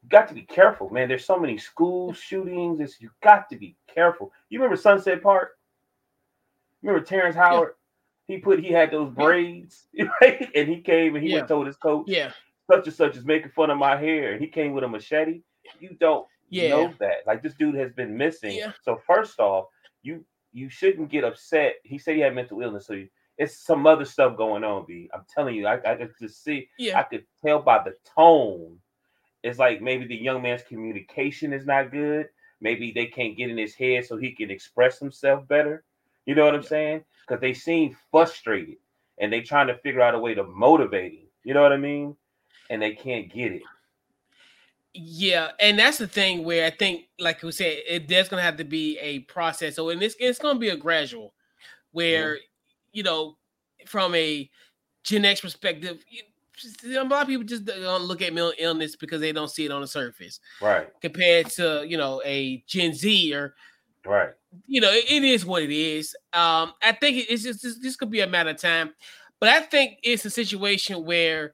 you got to be careful, man. There's so many school shootings. It's you got to be careful. You remember Sunset Park? Remember Terrence Howard? He put he had those braids, right? And he came and he Yeah. went told his coach, yeah, such and such is making fun of my hair, and he came with a machete. You don't Yeah. know that. Like this dude has been missing. Yeah. So first off, you you shouldn't get upset. He said he had mental illness, so you, it's some other stuff going on. B, I'm telling you, I, I could just see. Yeah. I could tell by the tone. It's like maybe the young man's communication is not good. Maybe they can't get in his head so he can express himself better. You know what I'm Yeah. saying? Because they seem frustrated and they trying to figure out a way to motivate him. You know what I mean? And they can't get it. yeah. And that's the thing where I think, like we said, it, there's gonna have to be a process. So in this, it's gonna be a gradual, where you know, from a Gen X perspective, a lot of people just don't look at mental illness because they don't see it on the surface, Right. compared to you know a Gen Z or Right. you know, it, it is what it is. Um, I think it's just this, this could be a matter of time, but I think it's a situation where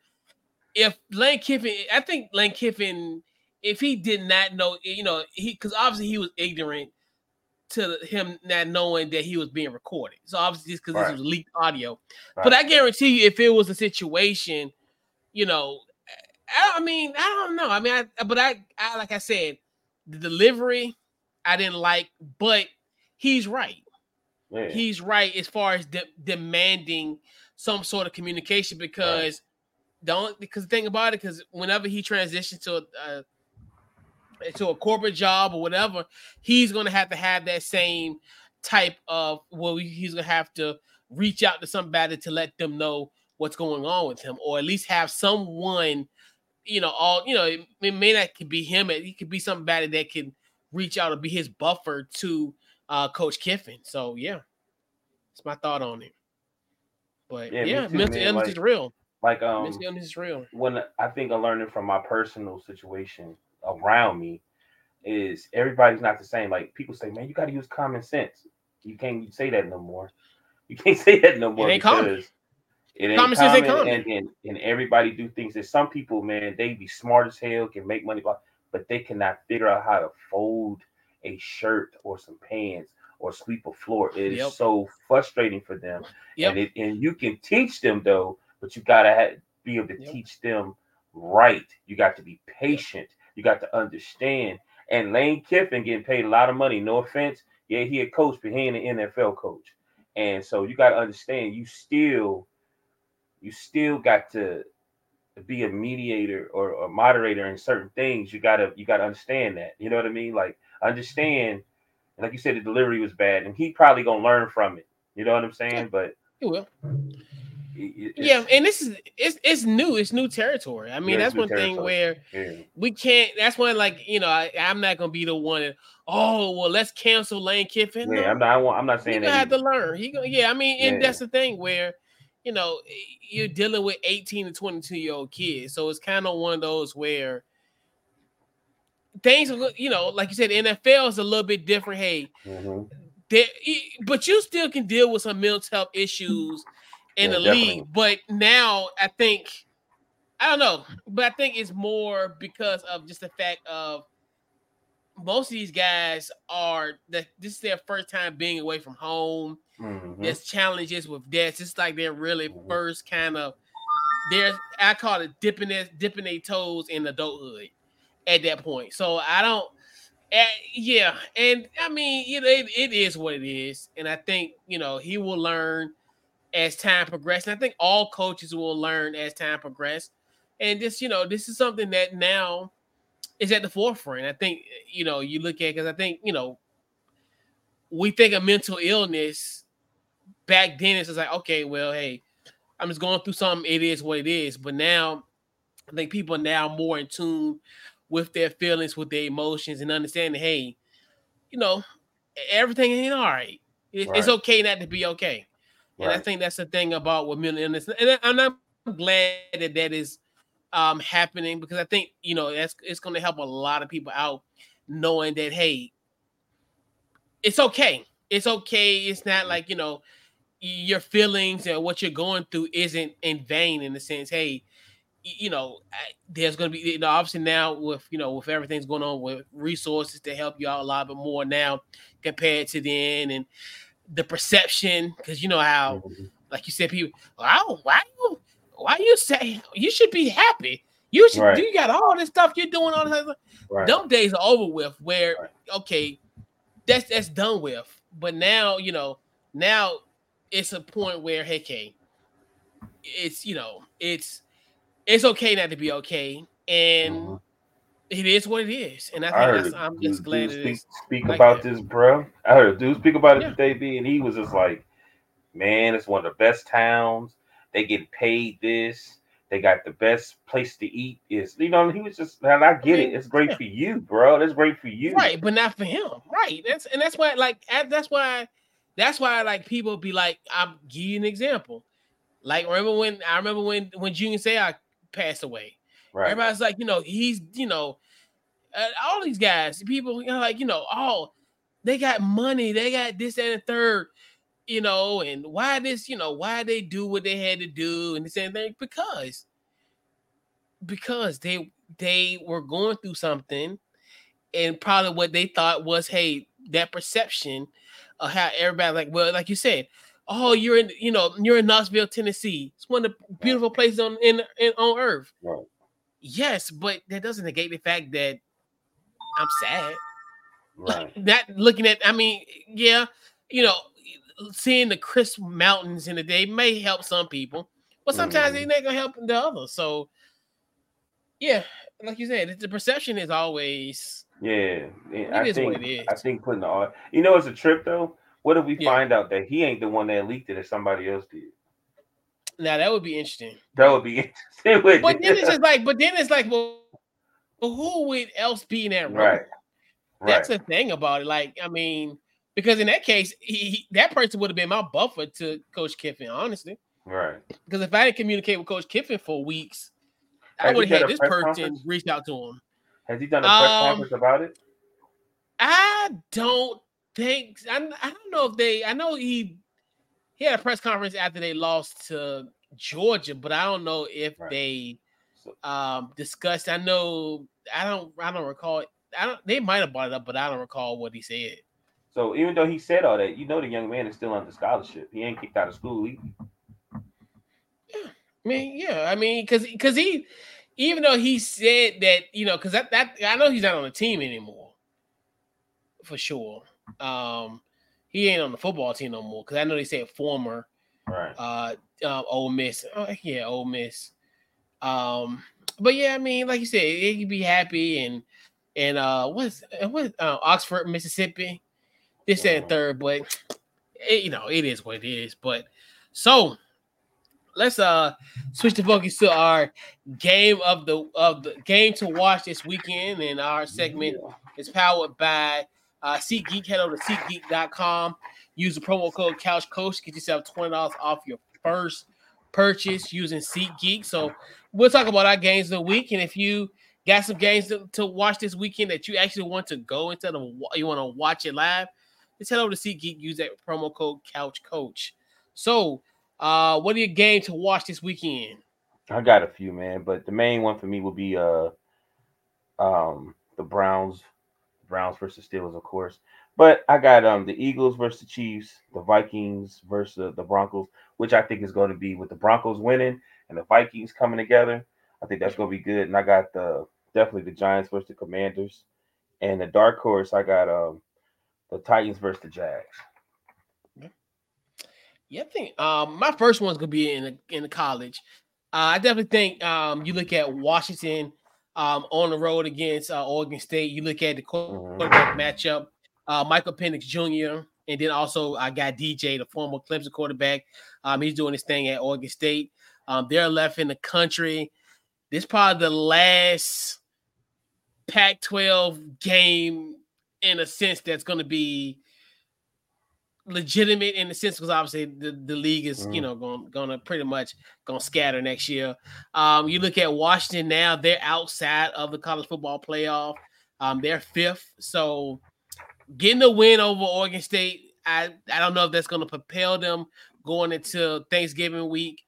if Lane Kiffin, I think Lane Kiffin, if he did not know, you know, he because obviously he was ignorant to him not knowing that he was being recorded. So obviously, just because Right. this was leaked audio, Right. but I guarantee you, if it was a situation, you know, I, I mean, I don't know. I mean, I, but I, I, like I said, the delivery I didn't like, but he's right. yeah. He's right as far as de- demanding some sort of communication because don't because the thing about it because whenever he transitions to a uh, to a corporate job or whatever, he's gonna have to have that same type of well, he's gonna have to reach out to somebody to let them know what's going on with him, or at least have someone, you know, all you know, it, it may not could be him, it could be somebody that can reach out and be his buffer to uh Coach Kiffin. So yeah, that's my thought on it. But Yeah, yeah, too, mental man, illness like, is real. like um mental illness is real. when I think I'm learning from my personal situation around me is everybody's not the same. Like people say, man, you got to use common sense. You can't say that no more. You can't say that no more It ain't common. It ain't Common common, sense ain't common. And, and and everybody do things. There's some people, man, they be smart as hell, can make money, but they cannot figure out how to fold a shirt or some pants or sweep a floor. It is Yep. so frustrating for them. Yep. And it, and you can teach them though, but you gotta have, be able to Yep. teach them right. You got to be patient. You got to understand. And Lane Kiffin getting paid a lot of money. No offense. Yeah, he a coach, but he ain't an NFL coach. And so you got to understand. You still, you still got to be a mediator or a moderator in certain things. You gotta, you gotta understand that. You know what I mean? Like understand. And like you said, the delivery was bad, and he probably gonna learn from it. You know what I'm saying? But It will. it- Yeah, and this is it's it's new. It's new territory. I mean, Yeah, that's one thing where yeah. we can't. That's when like you know I, I'm not gonna be the one. That, oh well, let's cancel Lane Kiffin. Yeah, No, I'm not. I I'm not he saying gonna that. have to learn. He gonna yeah. I mean, and Yeah. that's the thing where you know you're dealing with 18 to 22 year old kids, so it's kind of one of those where things you know like you said, NFL is a little bit different. Hey, Mhm. there, but you still can deal with some mental health issues in Yeah, the definitely. league. But now I think I don't know, but I think it's more because of just the fact of most of these guys are that this is their first time being away from home. Mhm. There's challenges with deaths. It's like they're really Mhm. first kind of they're I call it dipping their dipping their toes in adulthood at that point. So I don't uh, yeah, and I mean, you know, it, it is what it is, and I think you know he will learn as time progresses. And I think all coaches will learn as time progresses, and this, you know, this is something that now is at the forefront. I think you know you look at because I think you know we think of mental illness back then. It's just like okay, well, hey, I'm just going through something. It is what it is. But now, I think people are now more in tune with their feelings, with their emotions, and understanding, hey, you know, everything ain't all right. It's Right. okay not to be okay. And I think that's the thing about with mental illness. And I'm glad that that is um, happening because I think you know that's it's going to help a lot of people out knowing that hey, it's okay. It's okay. It's not like you know your feelings and what you're going through isn't in vain in the sense, hey, you know, there's going to be, you know, obviously now with, you know, with everything's going on with resources to help you out a lot bit more now compared to then and the perception, because you know how, Mhm. like you said, people, wow, why you, why you say you should be happy? You should, Right. you got all this stuff you're doing, all this. other- Right. Them days are over with. Where Right. okay, that's that's done with. But now you know, now it's a point where hey, okay, it's you know, it's it's okay not to be okay, and Mhm. it is what it is. And I I think heard that's, a I'm just glad dude speak, is. speak like about that. this, bro. I heard a dude speak about it Yeah. today, B, and he was just like, "Man, it's one of the best towns. They get paid this. They got the best place to eat. Is you know?" He was just, and I get it. It's great for you, bro. That's great for you, Right, but not for him. Right. That's and that's why like that's why that's why like people be like, I'll give you an example. Like remember when I remember when when Junior Seau passed away. Right. Everybody's like, you know, he's you know, uh, all these guys, people, you know, like, you know, oh, they got money, they got this and the third, you know, and why this, you know, why they do what they had to do and the same thing because because they they were going through something and probably what they thought was hey that perception of how everybody like well like you said oh you're in you know you're in knoxville tennessee it's one of the beautiful places on in, in on earth Right. yes but that doesn't negate the fact that i'm sad Right. not looking at i mean yeah you know seeing the crisp mountains in the day may help some people but sometimes Mhm. it's not gonna help the others so yeah like you said the perception is always Yeah. It I is think what it is. I think putting the art. You know, it's a trip though. What if we Yeah. find out that he ain't the one that leaked it, that somebody else did? now that would be interesting That would be interesting. but it? then it's just like but then it's like well, well who would else be in that room right. Right. that's the thing about it like i mean because in that case he, he- that person would have been my buffer to coach kiffin honestly right. because if i didn't communicate with coach kiffin for weeks i Has he would have had this person conference? reach out to him Has he done a press Um, conference about it? I don't think I, I don't know if they I know he he had a press conference after they lost to Georgia, but I don't know if Right. they um discussed. I know I don't I don't recall I don't they might have brought it up, but I don't recall what he said. So even though he said all that, you know the young man is still under scholarship. He ain't kicked out of school. He, I mean, yeah, I mean, because because he even though he said that, you know, because that, that I know he's not on the team anymore, for sure. Um, he ain't on the football team no more because I know they said former right. uh uh Ole Miss. Oh, yeah, Ole Miss. Um, but yeah, I mean, like you said, he could be happy and and uh what's what uh, Oxford, Mississippi, this and Mhm. third, but it, you know, it is what it is. But so let's uh switch the focus to our game of the of the game to watch this weekend, and our segment is powered by uh SeatGeek. Head over to SeatGeek.com. Use the promo code Couch Coach. Get yourself twenty dollars off your first purchase using SeatGeek. So we'll talk about our games of the week, and if you got some games to, to watch this weekend that you actually want to go instead of you want to watch it live, just head over to SeatGeek. Use that promo code Couch Coach. So uh, what are your games to watch this weekend? I got a few, man, but the main one for me will be uh um the Browns, Browns versus Steelers, of course. But I got um the Eagles versus the Chiefs, the Vikings versus the Broncos, which I think is going to be with the Broncos winning and the Vikings coming together. I think that's going to be good. And I got the definitely the Giants versus the Commanders, and the dark horse I got um the Titans versus the Jags. Yeah, I think um, my first one's gonna be in the, in the college. Uh, I definitely think um, you look at Washington um, on the road against uh, Oregon State. You look at the quarterback mm-hmm. matchup, uh, Michael Penix Jr. And then also I got DJ, the former Clemson quarterback. Um, he's doing his thing at Oregon State. Um, they're left in the country. This probably the last Pac-12 game in a sense that's going to be legitimate in the sense because obviously the, the league is mm. you know going gonna pretty much gonna scatter next year. Um, you look at Washington now; they're outside of the college football playoff. Um, they're fifth, so getting a win over Oregon State, I I don't know if that's gonna propel them going into Thanksgiving week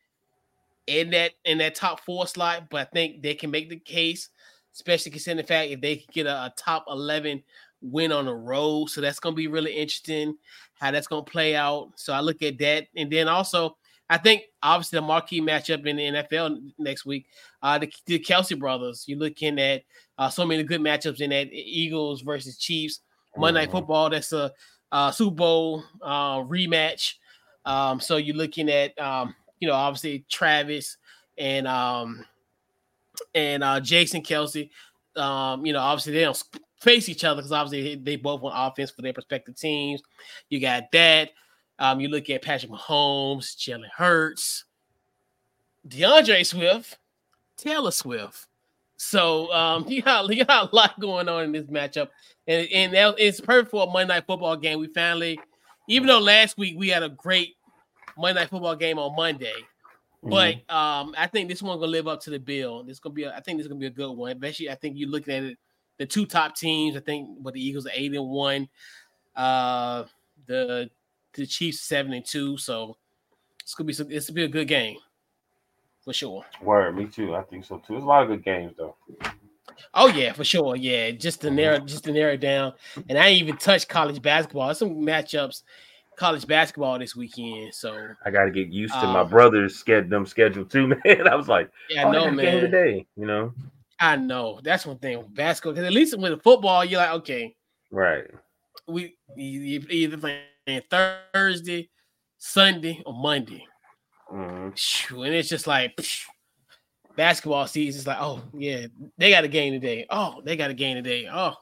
in that in that top four slot, but I think they can make the case, especially considering the fact if they could get a, a top eleven win on the road. So that's going to be really interesting how that's going to play out. So I look at that. And then also, I think obviously the marquee matchup in the NFL next week, uh, the, the Kelce brothers. You're looking at uh, so many good matchups in that Eagles versus Chiefs, Monday Night mm-hmm. Football. That's a uh, Super Bowl uh, rematch. Um, so you're looking at, um, you know, obviously Travis and um, and uh, Jason Kelce. Um, you know, obviously they don't face each other because obviously they both want offense for their respective teams. You got that. Um, you look at Patrick Mahomes, Jalen Hurts, D'Andre Swift, Taylor Swift. So um, you got you got a lot going on in this matchup, and and that, it's perfect for a Monday Night Football game. We finally, even though last week we had a great Monday Night Football game on Monday, mm-hmm. but um, I think this one's gonna live up to the bill. This gonna be, a, I think this is gonna be a good one. Especially, I think you're looking at it the two top teams. I think what the Eagles are eight and one, uh, the the Chiefs seven and two. So it's gonna be some, it's gonna be a good game for sure. Word, me too. I think so too. There's a lot of good games though. Oh yeah, for sure. Yeah, just to narrow, just to narrow it down. And I ain't even touched college basketball. There's some matchups, college basketball this weekend. So I got to get used to um, my brother's schedule, them schedule too, man. I was like, yeah, oh, no, man. Today, you know. I know that's one thing with basketball because at least with football, you're like, okay, right. We either playing Thursday, Sunday, or Monday, mm-hmm. and it's just like psh, basketball season. It's like, oh yeah, they got a game today. Oh, they got a game today. Oh,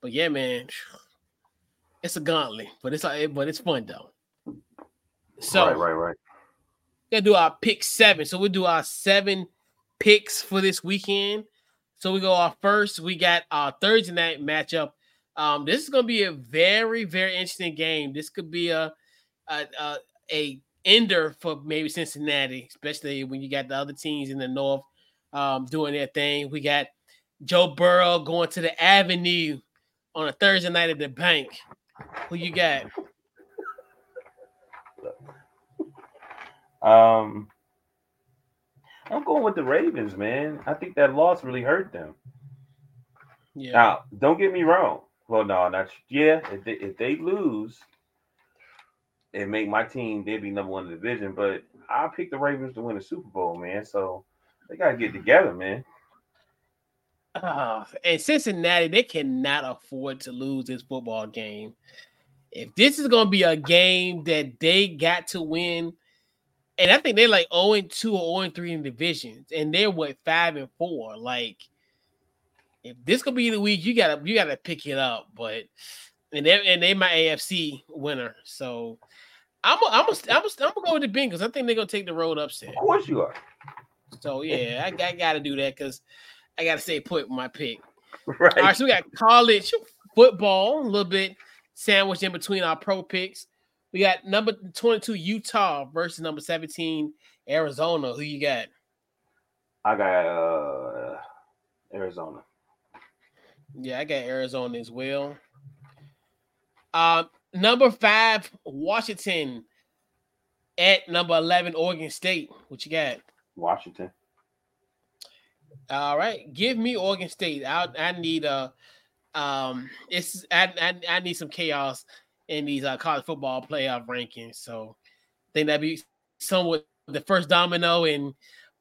but yeah, man, it's a gauntlet, but it's like, but it's fun though. So right, right, right. Gotta do our pick seven. So we'll do our seven picks for this weekend. So we go off first. We got our Thursday night matchup. Um, this is going to be a very, very interesting game. This could be a, a, a a ender for maybe Cincinnati, especially when you got the other teams in the north um, doing their thing. We got Joe Burrow going to the Avenue on a Thursday night at the bank. Who you got? Um, I'm going with the Ravens, man. I think that loss really hurt them. Yeah. Now, don't get me wrong. Well, no, not yeah. If they, if they lose, it make my team they'd be number one in the division. But I picked the Ravens to win the Super Bowl, man. So they gotta get together, man. Uh, and Cincinnati, they cannot afford to lose this football game. If this is gonna be a game that they got to win, and I think they're like 0 and 2 or 0 and 3 in divisions, and they're what five and four. Like, if this could be the week, you gotta you gotta pick it up. But and they and they my AFC winner, so I'm a, I'm a, I'm a, I'm gonna go with the Bengals. I think they're gonna take the road upset. Of course you are. So yeah, I, I got to do that because I got to stay put with my pick. Right. All right, so we got college football, a little bit sandwiched in between our pro picks. We got number 22 Utah versus number 17 Arizona. Who you got? I got uh Arizona. Yeah, I got Arizona as well. Uh, number five Washington at number 11 Oregon State. What you got? Washington. All right, give me Oregon State. I I need a um it's I I, I need some chaos in these uh, college football playoff rankings. So I think that'd be somewhat the first domino and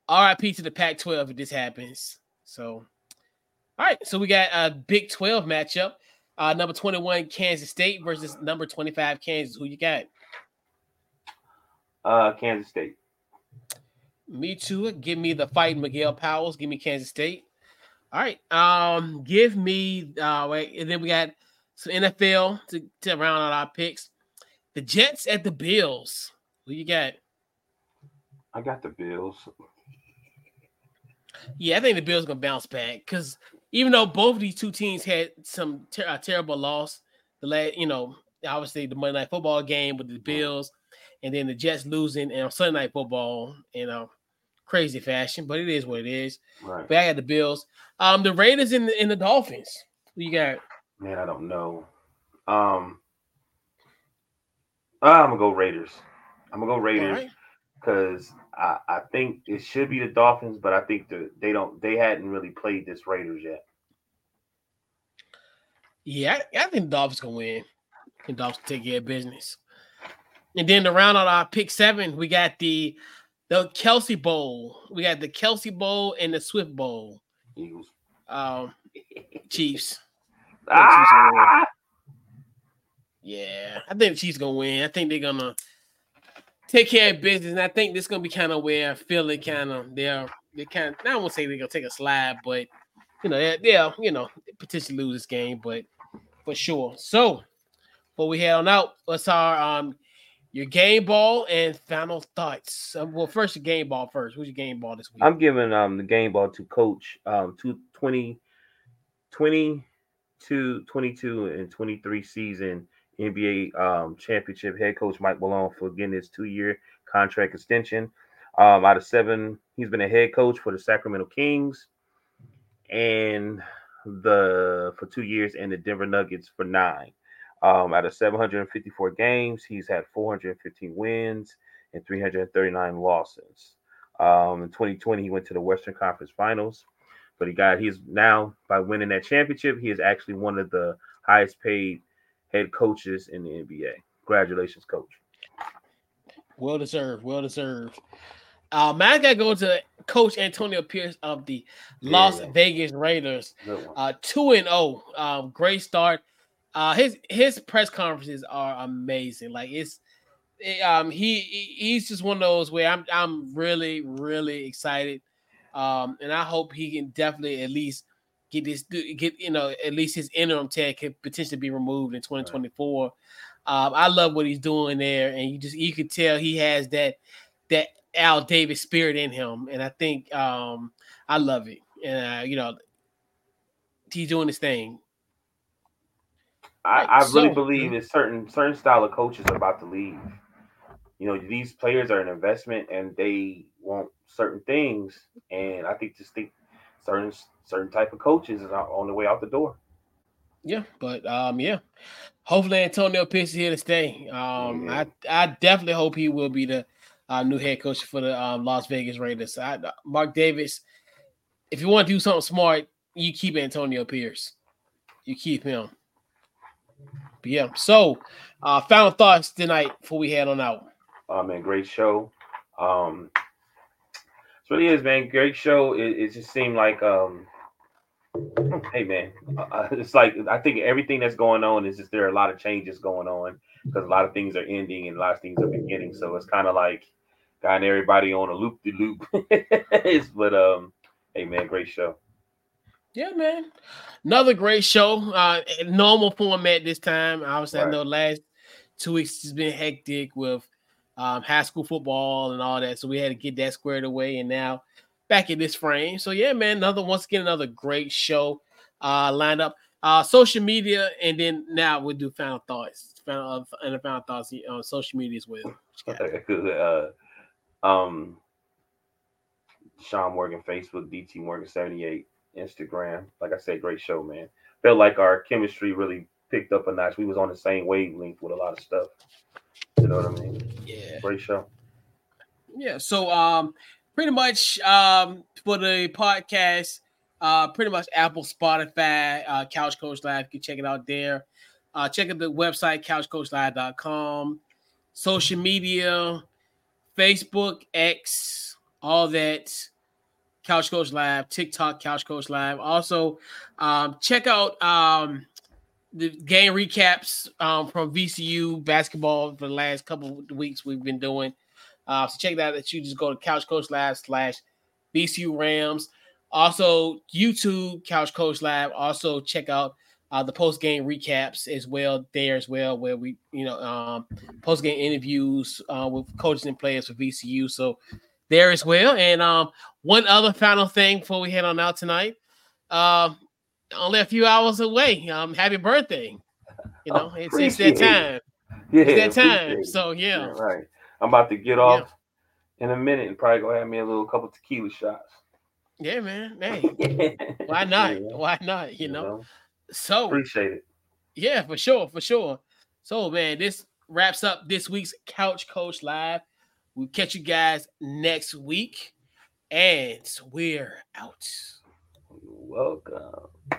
RIP to the Pac-12 if this happens. So all right, so we got a Big 12 matchup. Uh number 21 Kansas State versus number 25 Kansas. Who you got? Uh Kansas State. Me too. Give me the fight, Miguel Powell's. Give me Kansas State. All right. Um, give me uh wait, and then we got some NFL to, to round out our picks. The Jets at the Bills. Who you got? I got the Bills. Yeah, I think the Bills gonna bounce back because even though both of these two teams had some ter- a terrible loss, the last, you know, obviously the Monday Night Football game with the Bills, and then the Jets losing and on Sunday Night Football, you know, crazy fashion, but it is what it is. Right. But I got the Bills. Um, the Raiders and the, and the Dolphins. Who you got? Man, I don't know. Um I'm gonna go Raiders. I'm gonna go Raiders right. because I, I think it should be the Dolphins, but I think the, they don't they hadn't really played this Raiders yet. Yeah, I, I think the Dolphins gonna win. The Dolphins take care of business. And then to round out our pick seven, we got the the Kelce Bowl. We got the Kelce Bowl and the Swift Bowl. Eagles. Um, Chiefs. Ah! Yeah, I think the Chiefs gonna win. I think they're gonna take care of business, and I think this gonna be kind of where Philly kind of they're they kind. I won't say they're gonna take a slide, but you know they're, they're you know potentially lose this game, but for sure. So, before we head on out, what's our um your game ball and final thoughts? Um, well, first your game ball first. Who's your game ball this week? I'm giving um the game ball to coach um to 20 22 22 and 23 season NBA um championship head coach Mike Malone for getting his two-year contract extension. Um out of seven, he's been a head coach for the Sacramento Kings and the for two years and the Denver Nuggets for nine. Um, out of 754 games, he's had 415 wins and 339 losses. Um, in 2020, he went to the Western Conference Finals, but he got he's now by winning that championship, he is actually one of the highest paid head coaches in the NBA. Congratulations, coach. Well deserved. Well deserved. Uh, man, I gotta go to Coach Antonio Pierce of the Las Yeah. Vegas Raiders. Uh, two and zero. Um, great start. Uh, his his press conferences are amazing. Like it's, it, um, he he- he's just one of those where I'm I'm really really excited. Um, and I hope he can definitely at least get this get you know at least his interim tag can potentially be removed in 2024. Um, I love what he's doing there, and you just you could tell he has that that Al Davis spirit in him, and I think um, I love it. And uh, you know, he's doing his thing. I, Right, I really so- believe that certain certain style of coaches are about to leave. You know, these players are an investment and they want certain things. And I think just think certain certain type of coaches is on on the way out the door. Yeah, but um, yeah. Hopefully Antonio Pierce is here to stay. Um. I I definitely hope he will be the uh, new head coach for the um, Las Vegas Raiders. I, Mark Davis, if you want to do something smart, you keep Antonio Pierce. You keep him. But yeah. So, uh, final thoughts tonight before we head on out. Oh man, great show. Um it really is, man. Great show. It, it just seemed like um hey man, uh, it's like I think everything that's going on is just there are a lot of changes going on because a lot of things are ending and a lot of things are beginning. So it's kind of like got everybody on a loop de loop. But um hey man, great show. Yeah, man. Another great show. Uh normal format this time. Obviously, I Right. know last two weeks has been hectic with um, high school football and all that. So we had to get that squared away, and now back in this frame. So yeah, man, another once again another great show uh, lined up. Uh, social media, and then now we'll do final thoughts. Final uh, and final thoughts on social media as well. uh, um, Sean Morgan, Facebook, DT Morgan 78, Instagram. Like I said, great show, man. Felt like our chemistry really picked up a notch. We was on the same wavelength with a lot of stuff. You know what I mean? Yeah. Great show. Yeah. So um pretty much um for the podcast, uh pretty much Apple, Spotify, uh Couch Coach Live. You can check it out there. Uh check out the website couchcoachlive.com, social media, Facebook, X, all that. Couch Coach Live, TikTok, Couch Coach Live. Also, um, check out um, the game recaps um, from VCU basketball for the last couple of weeks we've been doing. Uh, so check that out. That you just go to Couch Coach Live slash VCU Rams. Also, YouTube Couch Coach Live. Also, check out uh, the post game recaps as well there as well, where we you know um, post game interviews uh, with coaches and players for VCU. So there as well. And um, one other final thing before we head on out tonight. Uh, only a few hours away. Um, happy birthday. You know, it's, it's that time. Yeah, it's that time. So yeah. yeah. Right. I'm about to get off yeah. in a minute and probably go have me a little couple tequila shots. Yeah, man. Hey, why not? Yeah. Why not? You, you know? know? So appreciate it. Yeah, for sure, for sure. So man, this wraps up this week's Couch Coach Live. We'll catch you guys next week. And we're out. Welcome.